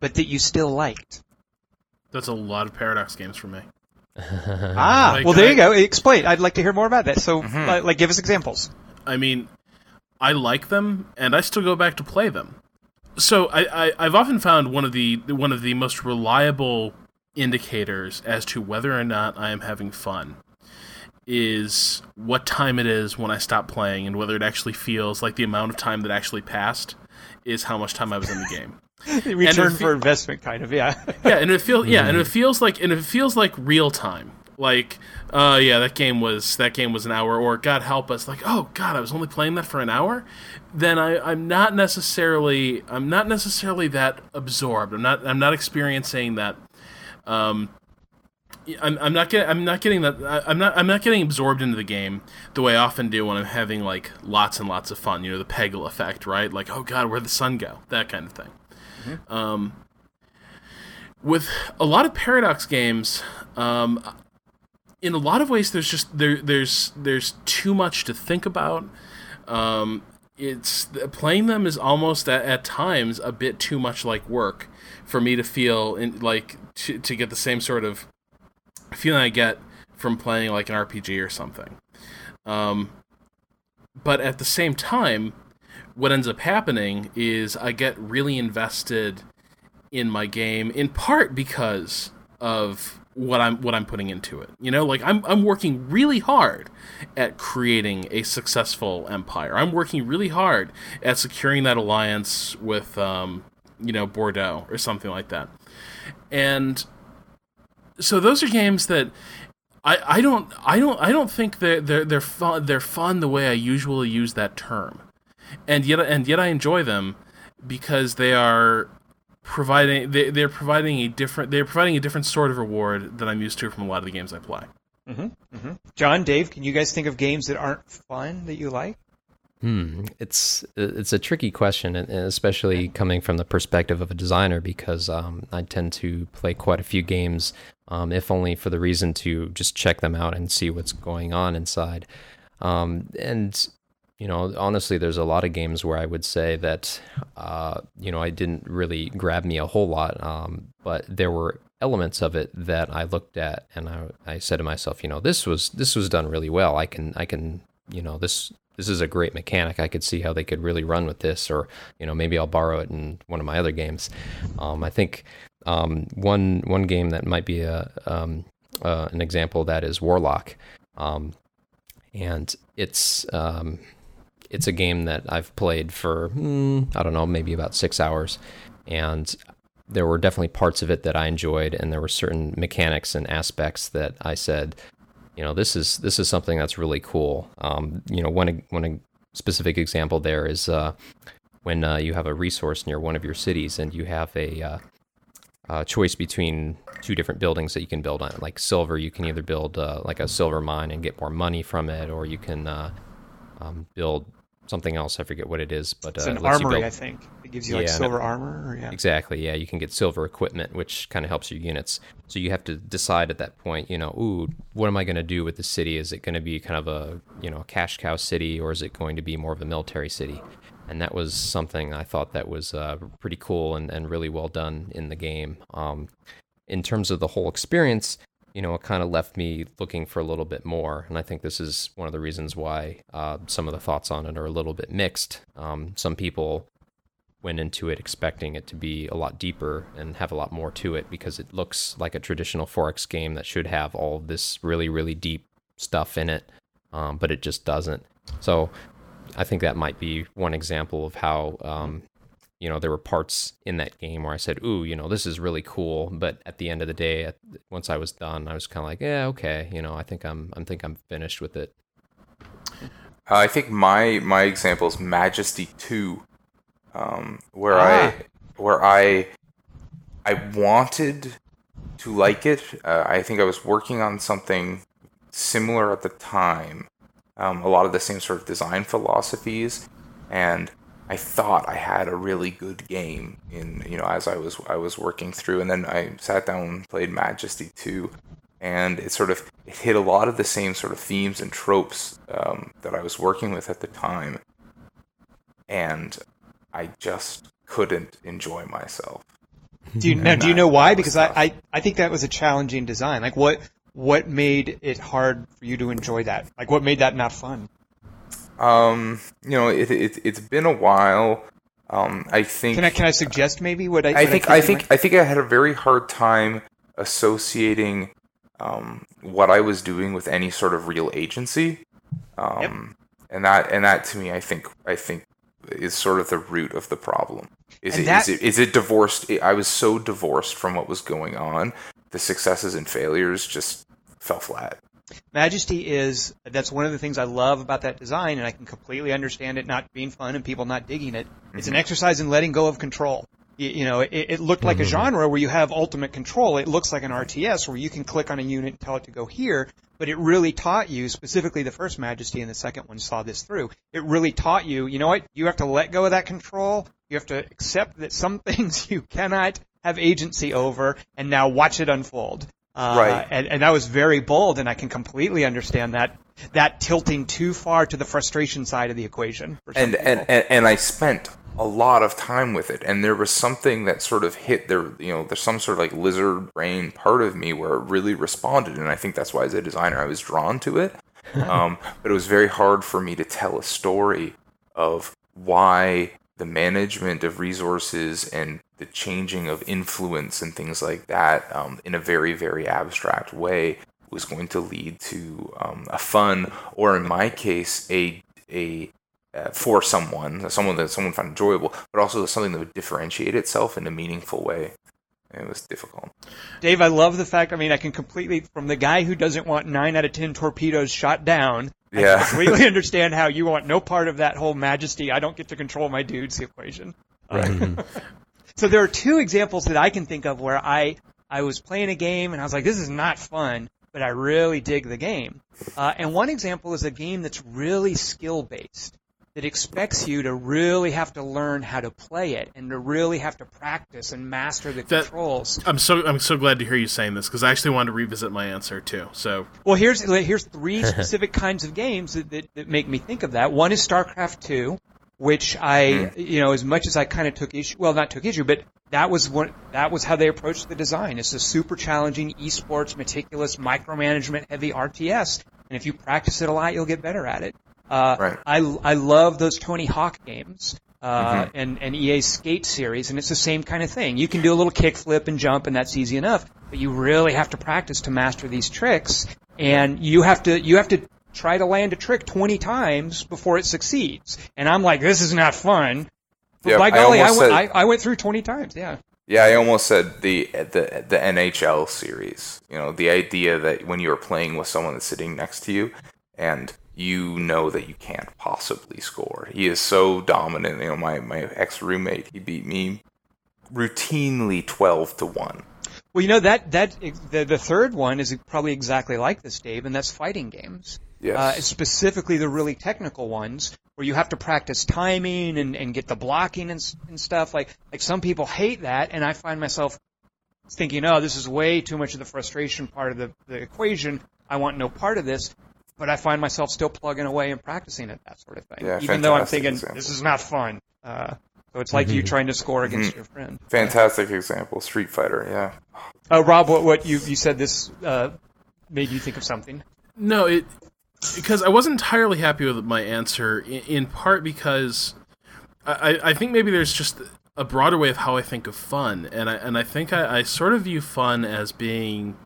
but that you still liked? That's a lot of Paradox games for me. ah, like, well, there I, you go. Explain. I'd like to hear more about that. So, mm-hmm. like, like, give us examples. I mean, I like them, and I still go back to play them. So I, I have often found one of the one of the most reliable indicators as to whether or not I am having fun is what time it is when I stop playing and whether it actually feels like the amount of time that actually passed is how much time I was in the game. Return for investment, kind of, yeah. yeah, and it feels yeah, and it feels like and it feels like real time like uh yeah that game was that game was an hour or god help us like oh god i was only playing that for an hour then i i'm not necessarily i'm not necessarily that absorbed i'm not i'm not experiencing that um I'm, I'm not getting I'm not getting that I'm not I'm not getting absorbed into the game the way I often do when I'm having like lots and lots of fun. You know the Peggle effect, right? Like oh god, where'd the sun go? That kind of thing. Mm-hmm. Um, with a lot of Paradox games, um, in a lot of ways, there's just there there's there's too much to think about. Um, it's playing them is almost at, at times a bit too much like work for me to feel in, like to, to get the same sort of feeling I get from playing like an RPG or something. Um, but at the same time, what ends up happening is I get really invested in my game in part because of what I'm what I'm putting into it. You know, like I'm I'm working really hard at creating a successful empire. I'm working really hard at securing that alliance with um, you know, Bordeaux or something like that. And so those are games that I, I don't I don't I don't think they're they're they're fun they're fun the way I usually use that term. And yet and yet I enjoy them because they are providing they, they're providing a different they're providing a different sort of reward than I'm used to from a lot of the games I play. Mm-hmm, mm-hmm. Jon, Dave, can you guys think of games that aren't fun that you like? Hmm, it's it's a tricky question, especially coming from the perspective of a designer, because um, I tend to play quite a few games, um, if only for the reason to just check them out and see what's going on inside. Um, and you know, honestly, there's a lot of games where I would say that, uh, you know, I didn't really grab me a whole lot, um, but there were elements of it that I looked at and I, I said to myself, you know, this was this was done really well. I can I can you know this this is a great mechanic. I could see how they could really run with this, or you know, maybe I'll borrow it in one of my other games. Um, I think um, one one game that might be a um, uh, an example of that is Warlock, um, and it's um, it's a game that I've played for mm, I don't know maybe about six hours, and there were definitely parts of it that I enjoyed, and there were certain mechanics and aspects that I said, you know, this is this is something that's really cool. Um, you know, one one specific example there is uh, when uh, you have a resource near one of your cities and you have a uh, uh, choice between two different buildings that you can build on. Like silver, you can either build uh, like a silver mine and get more money from it, or you can uh, um, build something else. I forget what it is, but It's uh, an it lets you armory, build- I think. It gives you like Yeah, and silver armor. Or, yeah. Exactly. Yeah, you can get silver equipment, which kind of helps your units. So you have to decide at that point. You know, ooh, what am I going to do with the city? Is it going to be kind of a you know a cash cow city, or is it going to be more of a military city? And that was something I thought that was uh, pretty cool and, and really well done in the game. Um, in terms of the whole experience, you know, it kind of left me looking for a little bit more. And I think this is one of the reasons why uh, some of the thoughts on it are a little bit mixed. Um, some people went into it expecting it to be a lot deeper and have a lot more to it because it looks like a traditional 4X game that should have all this really, really deep stuff in it, um, but it just doesn't. So I think that might be one example of how, um, you know, there were parts in that game where I said, ooh, you know, this is really cool. But at the end of the day, at, once I was done, I was kind of like, yeah, okay, you know, I think I'm, I think I'm finished with it. Uh, I think my my example is Majesty Two, um, where Ah. I where I I wanted to like it. Uh, I think I was working on something similar at the time. Um, a lot of the same sort of design philosophies, and I thought I had a really good game in you know as I was I was working through, and then I sat down and played Majesty Two, and it sort of it hit a lot of the same sort of themes and tropes um, that I was working with at the time, and I just couldn't enjoy myself. Do you now? Do you know why? that was Because I. I I think that was a challenging design. Like what what made it hard for you to enjoy that? Like what made that not fun? Um, you know, it, it it's been a while. Um, I think Can I can I suggest maybe what I? I what think I think I think I had a very hard time associating um, what I was doing with any sort of real agency, um, and that and that to me, I think I think is sort of the root of the problem. Is it, that- is it is it divorced? I was so divorced from what was going on. The successes and failures just fell flat. Majesty is that's one of the things I love about that design, and I can completely understand it not being fun and people not digging it. It's an mm-hmm. exercise in letting go of control. You, you know, it, it looked like a mm-hmm. genre where you have ultimate control. It looks like an RTS where you can click on a unit and tell it to go here, but it really taught you, specifically the first Majesty and the second one saw this through. It really taught you, you know what? You have to let go of that control. You have to accept that some things you cannot have agency over, and now watch it unfold. Uh, Right. And, and that was very bold, and I can completely understand that that tilting too far to the frustration side of the equation. And, and and and I spent a lot of time with it, and there was something that sort of hit there. You know, there's some sort of like lizard brain part of me where it really responded, and I think that's why as a designer I was drawn to it. Um, but it was very hard for me to tell a story of why the management of resources and the changing of influence and things like that um, in a very very abstract way was going to lead to um, a fun or in my case a a uh, for someone someone that someone found enjoyable but also something that would differentiate itself in a meaningful way it was difficult Dave, I love the fact. I mean, I can completely, from the guy who doesn't want nine out of ten torpedoes shot down, Yeah. can completely understand how you want no part of that whole majesty. I don't get to control my dudes equation. Uh, so there are two examples that I can think of where I I was playing a game and I was like, this is not fun, but I really dig the game. Uh, and one example is a game that's really skill based. That expects you to really have to learn how to play it and to really have to practice and master the That- controls. I'm so I'm so glad to hear you saying this because I actually wanted to revisit my answer too. So Well, here's here's three specific kinds of games that, that, that make me think of that. One is StarCraft Two, which I hmm. you know as much as I kind of took issue, well, not took issue, but that was what that was how they approached the design. It's a super challenging esports, meticulous, micromanagement heavy RTS, and if you practice it a lot, you'll get better at it. Uh, Right. I I love those Tony Hawk games. Uh, and, and EA's Skate series, and it's the same kind of thing. You can do a little kickflip and jump, and that's easy enough. But you really have to practice to master these tricks, and you have to you have to try to land a trick 20 times before it succeeds. And I'm like, this is not fun. But Yeah, by I golly, I, almost went, said- I, I went through 20 times. Yeah. Yeah, I almost said the the the NHL series. You know, the idea that when you are playing with someone that's sitting next to you, and you know that you can't possibly score. He is so dominant. You know, my, my ex roommate, he beat me routinely 12 to 1. Well, you know that that the, the third one is probably exactly like this, Dave, and that's fighting games. Yes. Uh, specifically, the really technical ones where you have to practice timing and, and get the blocking and, and stuff. Like like some people hate that, and I find myself thinking, oh, this is way too much of the frustration part of the, the equation. I want no part of this. But I find myself still plugging away and practicing it, that sort of thing. Yeah, Even though I'm thinking, example. this is not fun. Uh, so it's like you trying to score against your friend. Fantastic example. Street Fighter, yeah. Uh, Rob, what, what you, you said this uh, made you think of something. No, it because I wasn't entirely happy with my answer. In, in part because I, I think maybe there's just a broader way of how I think of fun, and I and I think I, I sort of view fun as being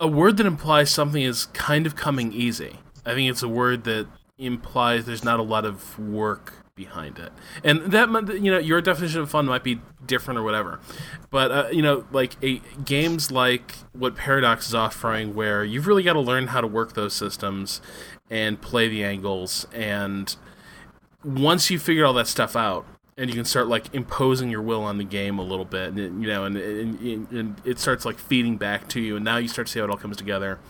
a word that implies something is kind of coming easy. I think it's a word that implies there's not a lot of work behind it, and that you know your definition of fun might be different or whatever, but uh, you know like a games like what Paradox is offering, where you've really got to learn how to work those systems and play the angles, and once you figure all that stuff out. And you can start like imposing your will on the game a little bit, and it- you know, and, and, and it starts like feeding back to you, and now you start to see how it all comes together,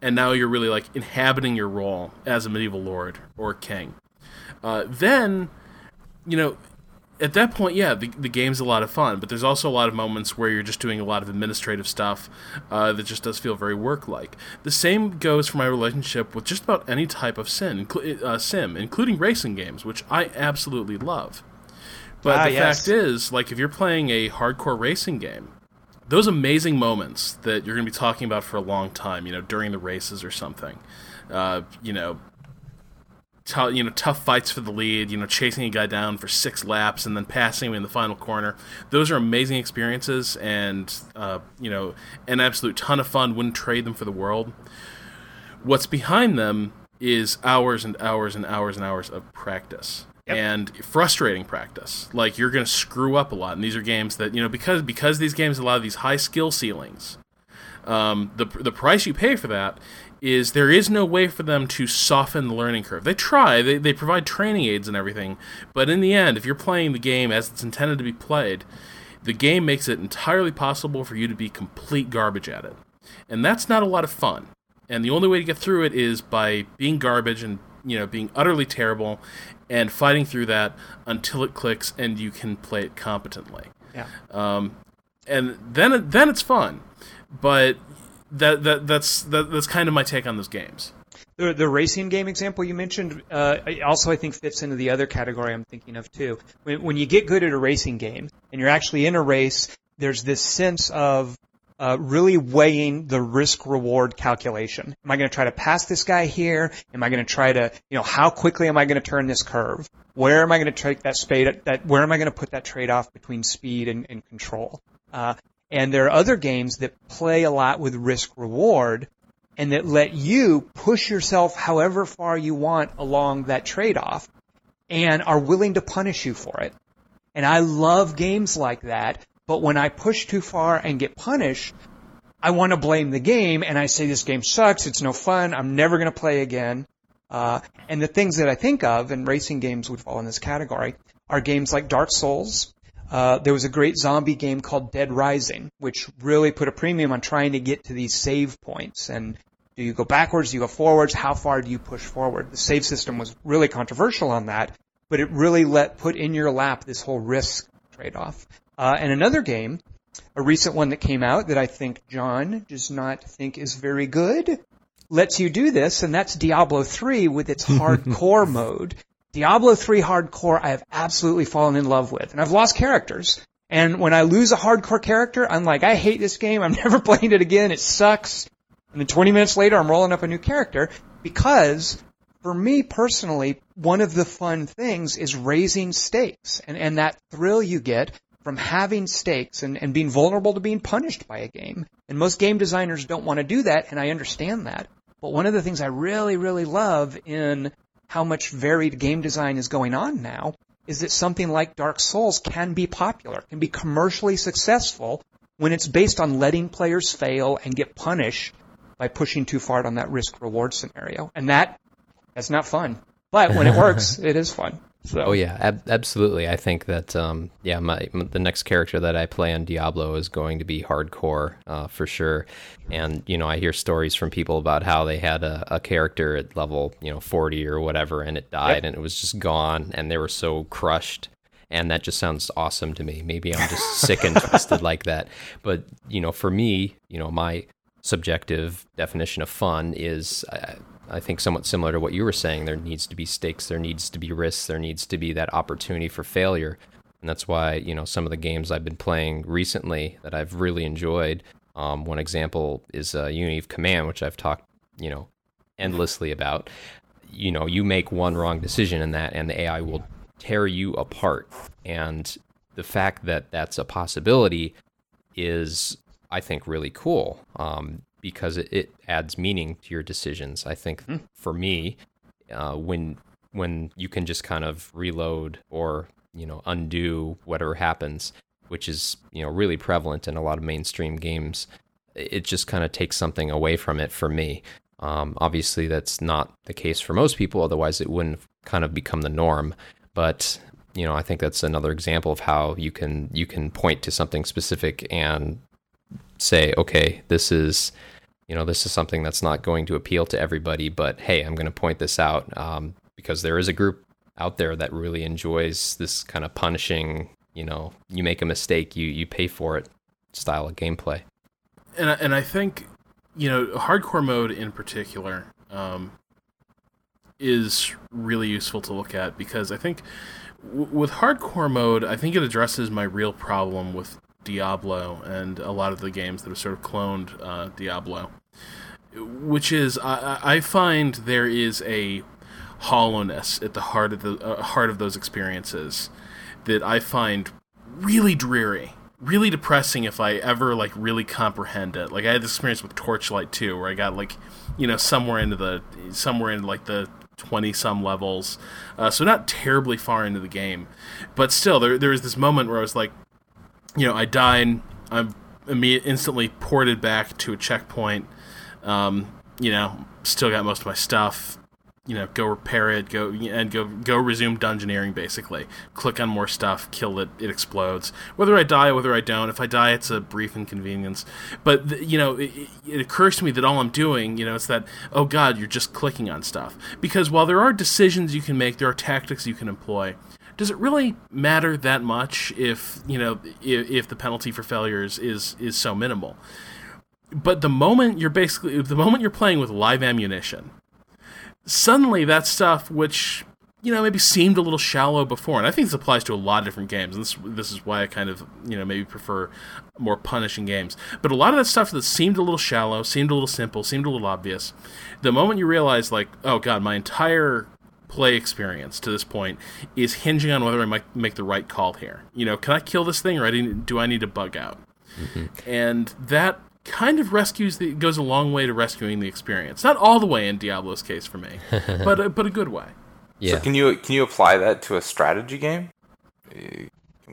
and now you're really like inhabiting your role as a medieval lord or king. Uh, then, you know, at that point, yeah, the, the game's a lot of fun, but there's also a lot of moments where you're just doing a lot of administrative stuff uh, that just does feel very work-like. The same goes for my relationship with just about any type of uh, sim, including racing games, which I absolutely love. But Ah, the yes. fact is, like, if you're playing a hardcore racing game, those amazing moments that you're going to be talking about for a long time, you know, during the races or something, uh, you know, tou- you know, tough fights for the lead, you know, chasing a guy down for six laps and then passing him in the final corner. Those are amazing experiences and, uh, you know, an absolute ton of fun. Wouldn't trade them for the world. What's behind them is hours and hours and hours and hours of practice. And frustrating practice. Like you're going to screw up a lot, and these are games that you know because because these games allow these high skill ceilings um, the the price you pay for that is there is no way for them to soften the learning curve. They try, they, they provide training aids and everything, but in the end, if you're playing the game as it's intended to be played, the game makes it entirely possible for you to be complete garbage at it. And that's not a lot of fun. And the only way to get through it is by being garbage and you know being utterly terrible and fighting through that until it clicks and you can play it competently Yeah. um, and then then it's fun. But that that that's that, that's kind of my take on those games. The, the racing game example you mentioned uh, also, I think, fits into the other category I'm thinking of too. When, when you get good at a racing game and you're actually in a race, there's this sense of uh, really weighing the risk reward calculation. Am I going to try to pass this guy here? Am I going to try to, you know, how quickly am I going to turn this curve? Where am I going to take that spade? That where am I going to put that trade off between speed and, and control? Uh, and there are other games that play a lot with risk reward and that let you push yourself however far you want along that trade-off and are willing to punish you for it. And I love games like that, but when I push too far and get punished, I want to blame the game and I say this game sucks, it's no fun, I'm never going to play again. Uh, and the things that I think of, and racing games would fall in this category, are games like Dark Souls. Uh, there was a great zombie game called Dead Rising, which really put a premium on trying to get to these save points. And do you go backwards? Do you go forwards? How far do you push forward? The save system was really controversial on that, but it really let put in your lap this whole risk trade-off. Uh, and another game, a recent one that came out that I think Jon does not think is very good, lets you do this, and that's Diablo 3 with its hardcore mode. Diablo 3 hardcore I have absolutely fallen in love with, and I've lost characters. And when I lose a hardcore character, I'm like, I hate this game, I'm never playing it again, it sucks. And then 20 minutes later, I'm rolling up a new character because for me personally, one of the fun things is raising stakes and, and that thrill you get from having stakes and, and being vulnerable to being punished by a game. And most game designers don't want to do that, and I understand that. But one of the things I really, really love in how much varied game design is going on now is that something like Dark Souls can be popular, can be commercially successful when it's based on letting players fail and get punished by pushing too far on that risk reward scenario. And that, that's not fun. But when it works, it is fun. So. Oh yeah, ab- absolutely. I think that um, yeah, my, the next character that I play on Diablo is going to be hardcore uh, for sure. And you know, I hear stories from people about how they had a, a character at level you know forty or whatever, and it died, yep. and it was just gone, and they were so crushed. And that just sounds awesome to me. Maybe I'm just sick and twisted like that. But you know, for me, you know, my subjective definition of fun is. Uh, I think somewhat similar to what you were saying. There needs to be stakes, there needs to be risks, there needs to be that opportunity for failure. And that's why, you know, some of the games I've been playing recently that I've really enjoyed. Um, one example is uh, Unity of Command, which I've talked, you know, endlessly about. You know, you make one wrong decision in that, and the AI will tear you apart. And the fact that that's a possibility is, I think, really cool. Um, because it, it adds meaning to your decisions. I think mm. for me, uh, when when you can just kind of reload or you know undo whatever happens, which is you know really prevalent in a lot of mainstream games, it just kind of takes something away from it for me. Um, obviously, that's not the case for most people. Otherwise, it wouldn't kind of become the norm. But you know, I think that's another example of how you can you can point to something specific and say, okay, this is you know this is something that's not going to appeal to everybody, but hey, I'm going to point this out um, because there is a group out there that really enjoys this kind of punishing. You know, you make a mistake, you you pay for it style of gameplay. And I, and I think you know hardcore mode in particular um, is really useful to look at because I think with hardcore mode, I think it addresses my real problem with Diablo and a lot of the games that have sort of cloned uh, Diablo, which is I, I, find there is a hollowness at the heart of the uh, heart of those experiences that I find really dreary, really depressing if I ever like really comprehend it. Like I had this experience with Torchlight 2 where I got like you know somewhere into the somewhere into like the 20 some levels. Uh, so not terribly far into the game. But still, there, there was this moment where I was like, you know, I died. I'm immediately instantly ported back to a checkpoint. Um, you know, still got most of my stuff. You know, go repair it, go and go go resume dungeoneering. Basically, click on more stuff, kill it, it explodes. Whether I die, whether I don't. If I die, it's a brief inconvenience. But the, you know, it, it occurs to me that all I'm doing, you know, it's that oh god, you're just clicking on stuff. Because while there are decisions you can make, there are tactics you can employ does it really matter that much if you know if, if the penalty for failures is is so minimal? But the moment you're basically the moment you're playing with live ammunition, suddenly that stuff which you know maybe seemed a little shallow before, and I think this applies to a lot of different games. And this this is why I kind of you know maybe prefer more punishing games. But a lot of that stuff that seemed a little shallow, seemed a little simple, seemed a little obvious. The moment you realize like, oh god, my entire play experience to this point is hinging on whether I might make the right call here. You know, can I kill this thing or do I need to bug out? Mm-hmm. And that kind of rescues the goes a long way to rescuing the experience. Not all the way in Diablo's case for me, but a, but a good way. Yeah. So can you can you apply that to a strategy game?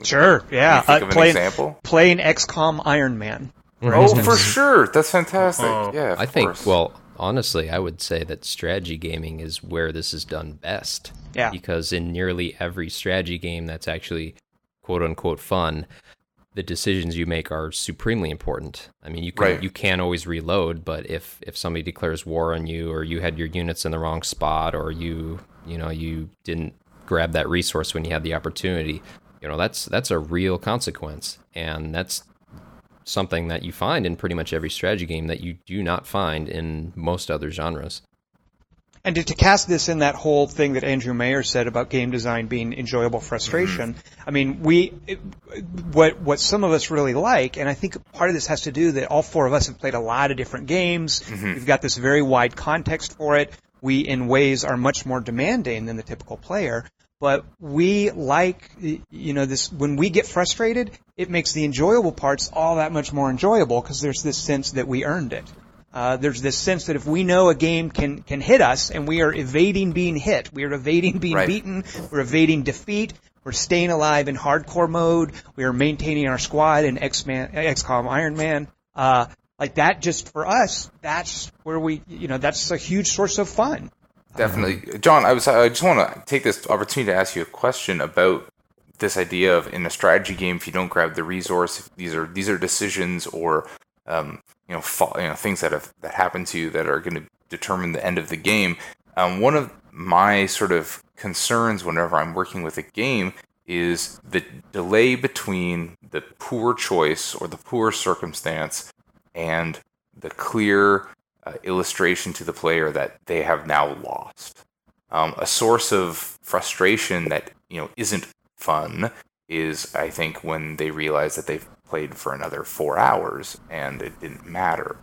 Sure. Yeah. Think uh, of an playing, example. Playing XCOM Iron Man. Oh, for sure. That's fantastic. Oh. Yeah. I think. Well, honestly, I would say that strategy gaming is where this is done best. Yeah. Because in nearly every strategy game that's actually quote unquote fun, the decisions you make are supremely important. I mean, you can right. you can always reload, but if if somebody declares war on you, or you had your units in the wrong spot, or you you know you didn't grab that resource when you had the opportunity, you know that's that's a real consequence, and that's something that you find in pretty much every strategy game that you do not find in most other genres. And to, to, cast this in that whole thing that Andrew Mayer said about game design being enjoyable frustration, mm-hmm. I mean, we, it, what, what some of us really like, and I think part of this has to do that all four of us have played a lot of different games. Mm-hmm. We've got this very wide context for it. We, in ways, are much more demanding than the typical player but we like you know this when we get frustrated it makes the enjoyable parts all that much more enjoyable because there's this sense that we earned it uh, there's this sense that if we know a game can can hit us and we are evading being hit we are evading being right. beaten we're evading defeat we're staying alive in hardcore mode we are maintaining our squad in X-Man, XCOM Iron Man uh, like that just for us, that's where we, you know, that's a huge source of fun. Definitely, Jon. I was. I just want to take this opportunity to ask you a question about this idea of in a strategy game, if you don't grab the resource, these are these are decisions or um, you know, you know things that have that happen to you that are going to determine the end of the game. Um, one of my sort of concerns whenever I'm working with a game is the delay between the poor choice or the poor circumstance and the clear uh, illustration to the player that they have now lost. Um, a source of frustration that you know isn't fun is, I think, when they realize that they've played for another four hours and it didn't matter.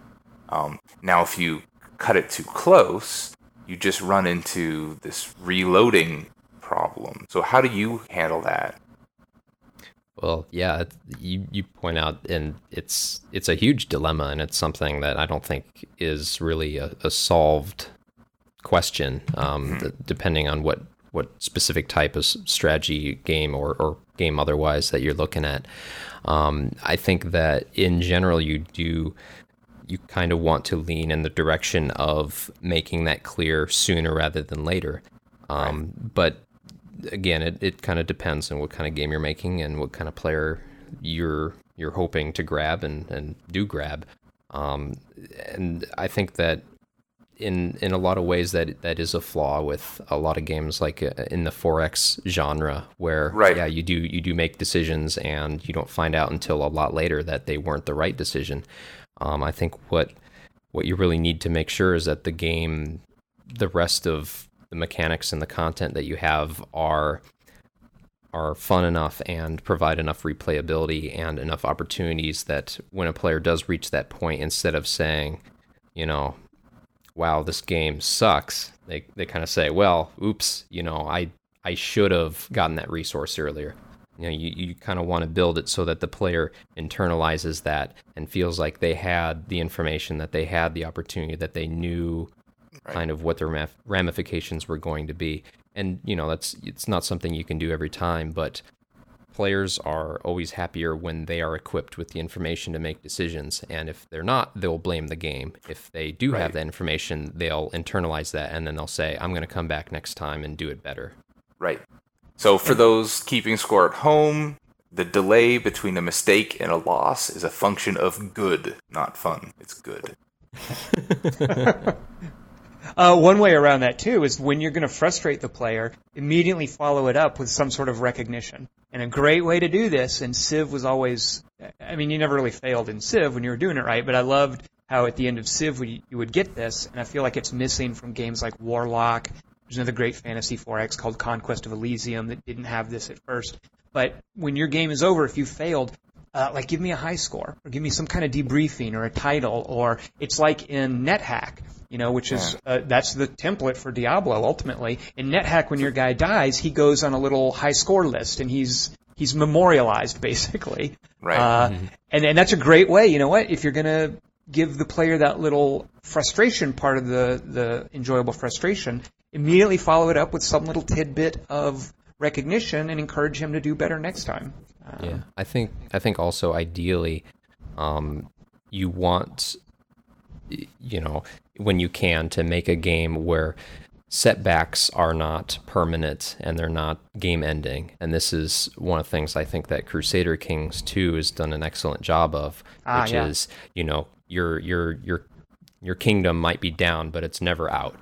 Um, now, if you cut it too close, you just run into this reloading problem. So, how do you handle that? Well, yeah, you you point out, and it's it's a huge dilemma, and it's something that I don't think is really a, a solved question, um, mm-hmm. th- depending on what what specific type of strategy game or, or game otherwise that you're looking at. Um, I think that in general, you do you kind of want to lean in the direction of making that clear sooner rather than later. Um, right. But again, it, it kind of depends on what kind of game you're making and what kind of player you're you're hoping to grab and, and do grab. Um, and I think that in in a lot of ways that that is a flaw with a lot of games like uh, in the 4X genre where right. yeah you do you do make decisions and you don't find out until a lot later that they weren't the right decision. Um, I think what what you really need to make sure is that the game the rest of the mechanics and the content that you have are are fun enough and provide enough replayability and enough opportunities that when a player does reach that point, instead of saying, you know, wow, this game sucks, they they kind of say, well, oops, you know, I I should have gotten that resource earlier. You know, you, you kind of want to build it so that the player internalizes that and feels like they had the information, that they had the opportunity, that they knew right. kind of what the ramifications were going to be. And you know, that's it's not something you can do every time, but players are always happier when they are equipped with the information to make decisions. And if they're not, they'll blame the game. If they do right. have that information, they'll internalize that and then they'll say, I'm going to come back next time and do it better. Right. So for those keeping score at home, the delay between a mistake and a loss is a function of good, not fun. It's good. Uh, one way around that too is when you're going to frustrate the player, immediately follow it up with some sort of recognition. And a great way to do this, and Civ was always, I mean, you never really failed in Civ when you were doing it right, but I loved how at the end of Civ we, you would get this, and I feel like it's missing from games like Warlock. There's another great fantasy 4X called Conquest of Elysium that didn't have this at first. But when your game is over, if you failed, uh, like give me a high score or give me some kind of debriefing or a title or it's like in NetHack you know, which is uh, that's the template for Diablo ultimately. In NetHack, when your guy dies, he goes on a little high score list, and he's he's memorialized basically. Right. Uh, mm-hmm. And and that's a great way. You know what? If you're gonna give the player that little frustration part of the the enjoyable frustration, immediately follow it up with some little tidbit of recognition and encourage him to do better next time. Um, yeah, I think I think also ideally, um, you want you know when you can to make a game where setbacks are not permanent and they're not game ending. And this is one of the things I think that Crusader Kings 2 has done an excellent job of, ah, which yeah. is, you know, your your your your kingdom might be down, but it's never out.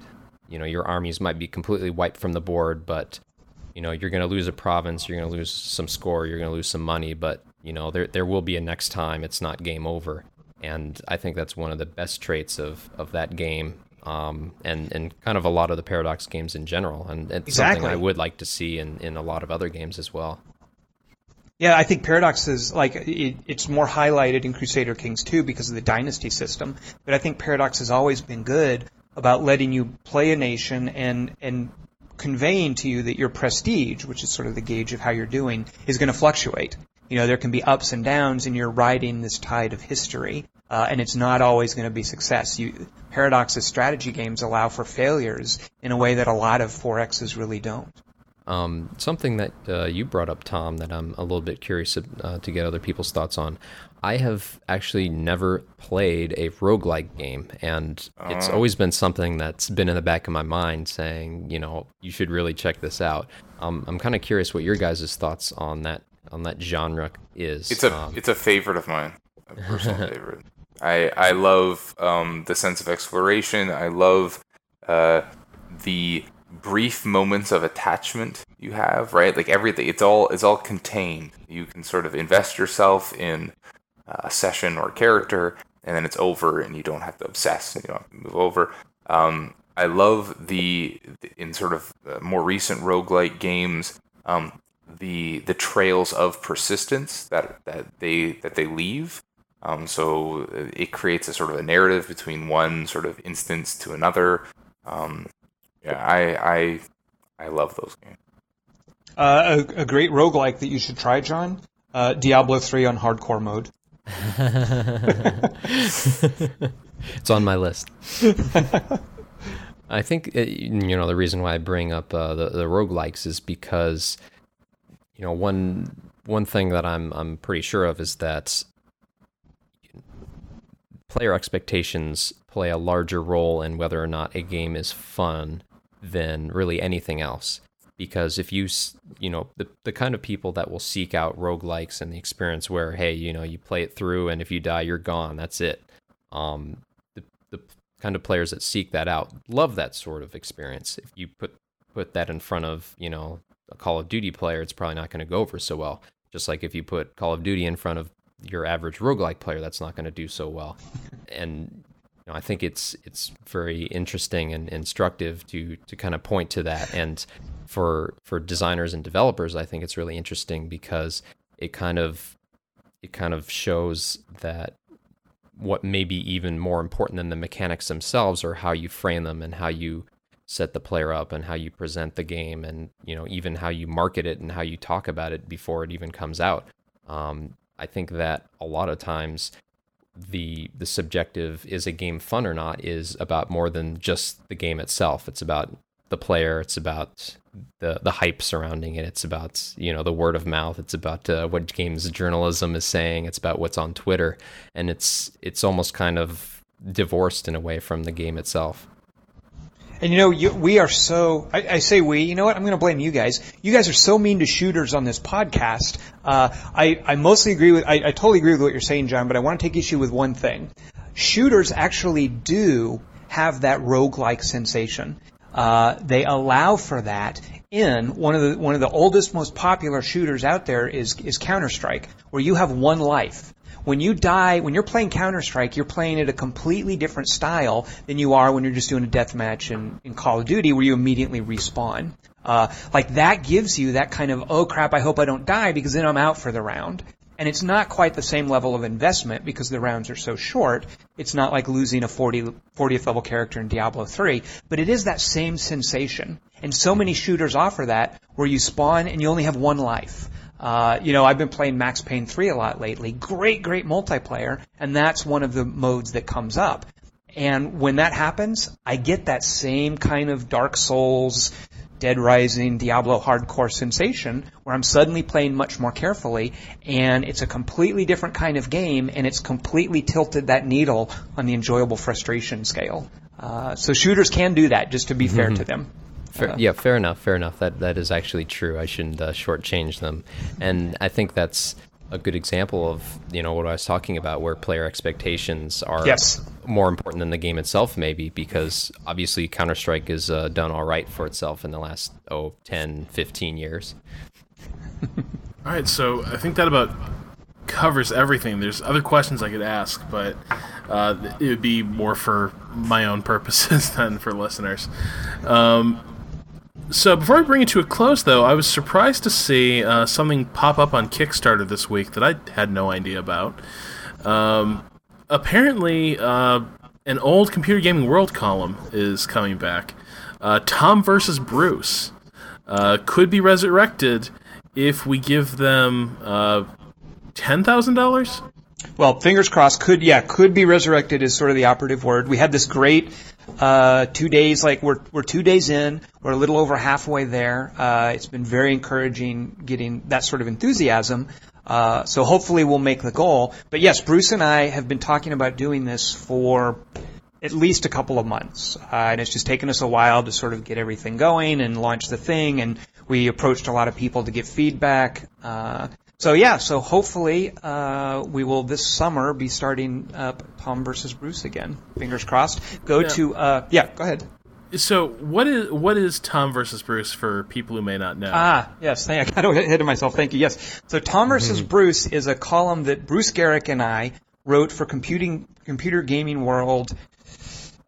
You know, your armies might be completely wiped from the board, but you know, you're going to lose a province, you're going to lose some score, you're going to lose some money, but you know, there there will be a next time. It's not game over and I think that's one of the best traits of of that game. Um, and and kind of a lot of the paradox games in general, and it's exactly. something I would like to see in, in a lot of other games as well. Yeah, I think Paradox is like it, it's more highlighted in Crusader Kings 2 because of the dynasty system. But I think Paradox has always been good about letting you play a nation and and conveying to you that your prestige, which is sort of the gauge of how you're doing, is going to fluctuate you know, there can be ups and downs, and you're riding this tide of history, uh, and it's not always going to be success. You, Paradox's strategy games allow for failures in a way that a lot of 4Xs really don't. Um, something that uh, you brought up, Tom, that I'm a little bit curious uh, to get other people's thoughts on. I have actually never played a roguelike game, and it's Oh. always been something that's been in the back of my mind saying, you know, you should really check this out. Um, I'm kind of curious what your guys' thoughts on that on that genre is. It's a Um, it's a favorite of mine, a personal favorite. I I love um, the sense of exploration. I love uh, the brief moments of attachment you have. Right, like everything. It's all it's all contained. You can sort of invest yourself in uh, a session or character, and then it's over, and you don't have to obsess. And you don't move over. Um, I love the in sort of uh, more recent roguelike games. Um, the the trails of persistence that that they that they leave. Um, so uh, it creates a sort of a narrative between one sort of instance to another. Um, yeah, I I I love those games. Uh, a, a great roguelike that you should try, Jon. Uh, Diablo 3 on hardcore mode. It's on my list. I think uh, you know the reason why I bring up uh, the the roguelikes is because you know one one thing that I'm I'm pretty sure of is that player expectations play a larger role in whether or not a game is fun than really anything else. Because if you, you know, the, the kind of people that will seek out roguelikes and the experience where, hey, you know, you play it through and if you die, you're gone. That's it. Um, the, the kind of players that seek that out love that sort of experience. If you put, put that in front of, you know, a Call of Duty player, it's probably not going to go over so well. Just like if you put Call of Duty in front of your average roguelike player, that's not going to do so well. and you know, I think it's it's very interesting and instructive to to kind of point to that. And for for designers and developers, I think it's really interesting because it kind of it kind of shows that what may be even more important than the mechanics themselves are how you frame them and how you set the player up and how you present the game and you know even how you market it and how you talk about it before it even comes out. Um, i think that a lot of times the the subjective is a game fun or not is about more than just the game itself. It's about the player it's about the the hype surrounding it it's about you know the word of mouth it's about uh, what games journalism is saying it's about what's on twitter and it's it's almost kind of divorced in a way from the game itself And you know, you, we are so. I, I say we. You know what? I'm going to blame you guys. You guys are so mean to shooters on this podcast. Uh, I I mostly agree with. I, I totally agree with what you're saying, Jon. But I want to take issue with one thing. Shooters actually do have that roguelike sensation. Uh, they allow for that in one of the one of the oldest, most popular shooters out there is is Counter Strike, where you have one life when you die, when you're playing Counter Strike, you're playing it a completely different style than you are when you're just doing a deathmatch in, in Call of Duty where you immediately respawn. Uh, like that gives you that kind of, oh crap, I hope I don't die because then I'm out for the round. And it's not quite the same level of investment because the rounds are so short. It's not like losing a 40, 40th level character in Diablo 3, but it is that same sensation. And so many shooters offer that where you spawn and you only have one life. Uh, you know, I've been playing Max Payne 3 a lot lately. Great, great multiplayer, and that's one of the modes that comes up. And when that happens, I get that same kind of Dark Souls, Dead Rising, Diablo hardcore sensation where I'm suddenly playing much more carefully, and it's a completely different kind of game, and it's completely tilted that needle on the enjoyable frustration scale. Uh, so shooters can do that, just to be fair to them. Fair, yeah, fair enough. Fair enough. That that is actually true. I shouldn't uh, shortchange them, and I think that's a good example of you know what I was talking about, where player expectations are Yes. more important than the game itself, maybe because obviously Counter Strike has uh, done all right for itself in the last oh 10, 15 years. All right, so I think that about covers everything. There's other questions I could ask, but uh, it would be more for my own purposes than for listeners. Um, so before I bring it to a close, though, I was surprised to see uh, something pop up on Kickstarter this week that I had no idea about. Um, apparently, uh, an old Computer Gaming World column is coming back. Uh, Tom versus Bruce uh, could be resurrected if we give them uh, ten thousand dollars. Well, fingers crossed. Could yeah, could be resurrected is sort of the operative word. We had this great Uh, two days, like we're we're two days in. We're a little over halfway there. Uh, it's been very encouraging getting that sort of enthusiasm. Uh, so hopefully we'll make the goal. But yes, Bruce and I have been talking about doing this for at least a couple of months. Uh, and it's just taken us a while to sort of get everything going and launch the thing. And we approached a lot of people to get feedback. So yeah, so hopefully uh, we will this summer be starting up Tom versus Bruce again. Fingers crossed. Go Yeah. to uh, yeah, go ahead. So what is what is Tom versus Bruce for people who may not know? Ah, yes. Thank, I got ahead of myself. Thank you. Yes. So Tom versus Bruce is a column that Bruce Geryk and I wrote for Computing Computer Gaming World.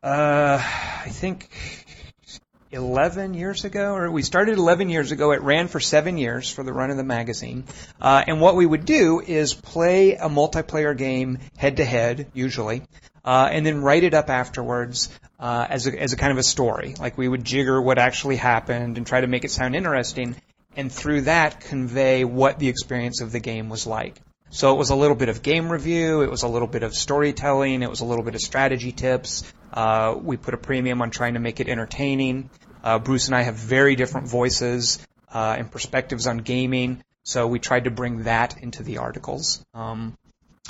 Uh, I think 11 years ago, or we started 11 years ago. It ran for seven years for the run of the magazine. Uh, and what we would do is play a multiplayer game head to head, usually, uh, and then write it up afterwards uh, as a, as a kind of a story. Like we would jigger what actually happened and try to make it sound interesting, and through that convey what the experience of the game was like. So it was a little bit of game review, it was a little bit of storytelling, it was a little bit of strategy tips. Uh, we put a premium on trying to make it entertaining. Uh, Bruce and I have very different voices uh, and perspectives on gaming, so we tried to bring that into the articles. Um,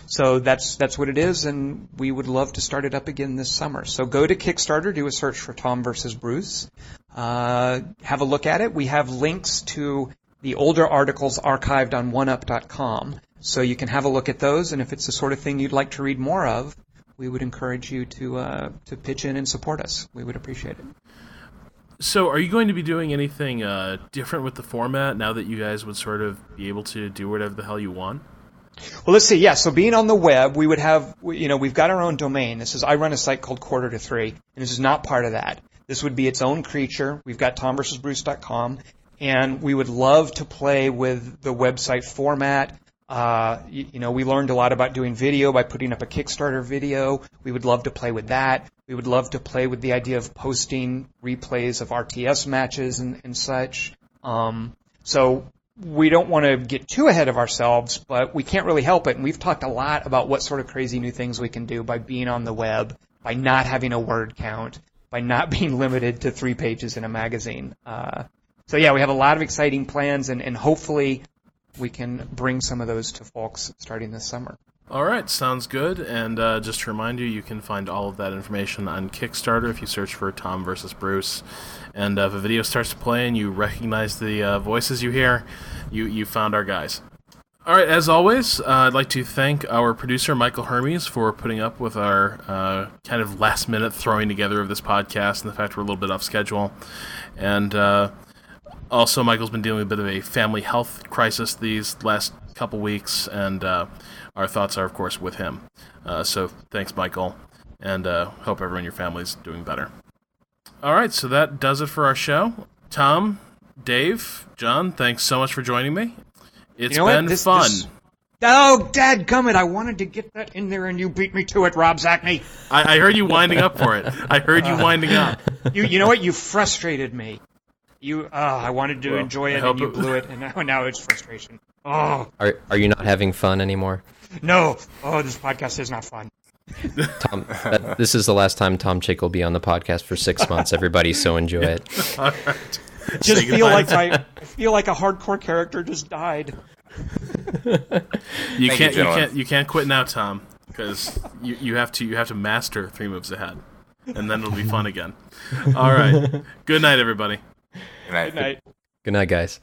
so that's that's what it is, and we would love to start it up again this summer. So go to Kickstarter, do a search for Tom versus Bruce, uh, have a look at it. We have links to the older articles archived on OneUp.com, so you can have a look at those. And if it's the sort of thing you'd like to read more of, we would encourage you to uh, to pitch in and support us. We would appreciate it. So are you going to be doing anything uh, different with the format now that you guys would sort of be able to do whatever the hell you want? Well, let's see. Yeah, so being on the web, we would have, you know, we've got our own domain. This is, I run a site called Quarter to Three, and this is not part of that. This would be its own creature. We've got tomversusbruce.com, and we would love to play with the website format. Uh, you, you know, we learned a lot about doing video by putting up a Kickstarter video. We would love to play with that. We would love to play with the idea of posting replays of RTS matches and, and such. Um, so we don't want to get too ahead of ourselves, but we can't really help it. And we've talked a lot about what sort of crazy new things we can do by being on the web, by not having a word count, by not being limited to three pages in a magazine. Uh, so yeah, we have a lot of exciting plans, and, and hopefully we can bring some of those to folks starting this summer. All right, sounds good. And uh, just to remind you, you can find all of that information on Kickstarter if you search for Tom versus Bruce. And uh, if a video starts to play and you recognize the uh, voices you hear, you you found our guys. All right, as always, uh, I'd like to thank our producer Michael Hermes for putting up with our uh, kind of last minute throwing together of this podcast and the fact we're a little bit off schedule. And uh, also, Michael's been dealing with a bit of a family health crisis these last couple weeks, and uh, our thoughts are, of course, with him. Uh, so, thanks, Michael, and uh, hope everyone in your family's doing better. All right, so that does it for our show. Tom, Dave, Jon, thanks so much for joining me. It's You know been This- fun. this- Oh, dadgummit, I wanted to get that in there and you beat me to it, Rob Zacny. I, I heard you winding up for it. I heard you winding up. You, you know what? You frustrated me. You, oh, I wanted to Well, enjoy it and you it- blew it, and now, now it's frustration. Oh, Are are you not having fun anymore? no. Oh, this podcast is not fun. Tom, that, this is the last time Tom Chick will be on the podcast for six months. Everybody, so enjoy it. All right. Just Say feel goodbye. like my, I feel like a hardcore character just died. You Thank can't. You, gentlemen. can't. You can't quit now, Tom, because you, you have to. You have to master three moves ahead, and then it'll be fun again. All right. Good night, everybody. Good night. Good night. Good night, guys.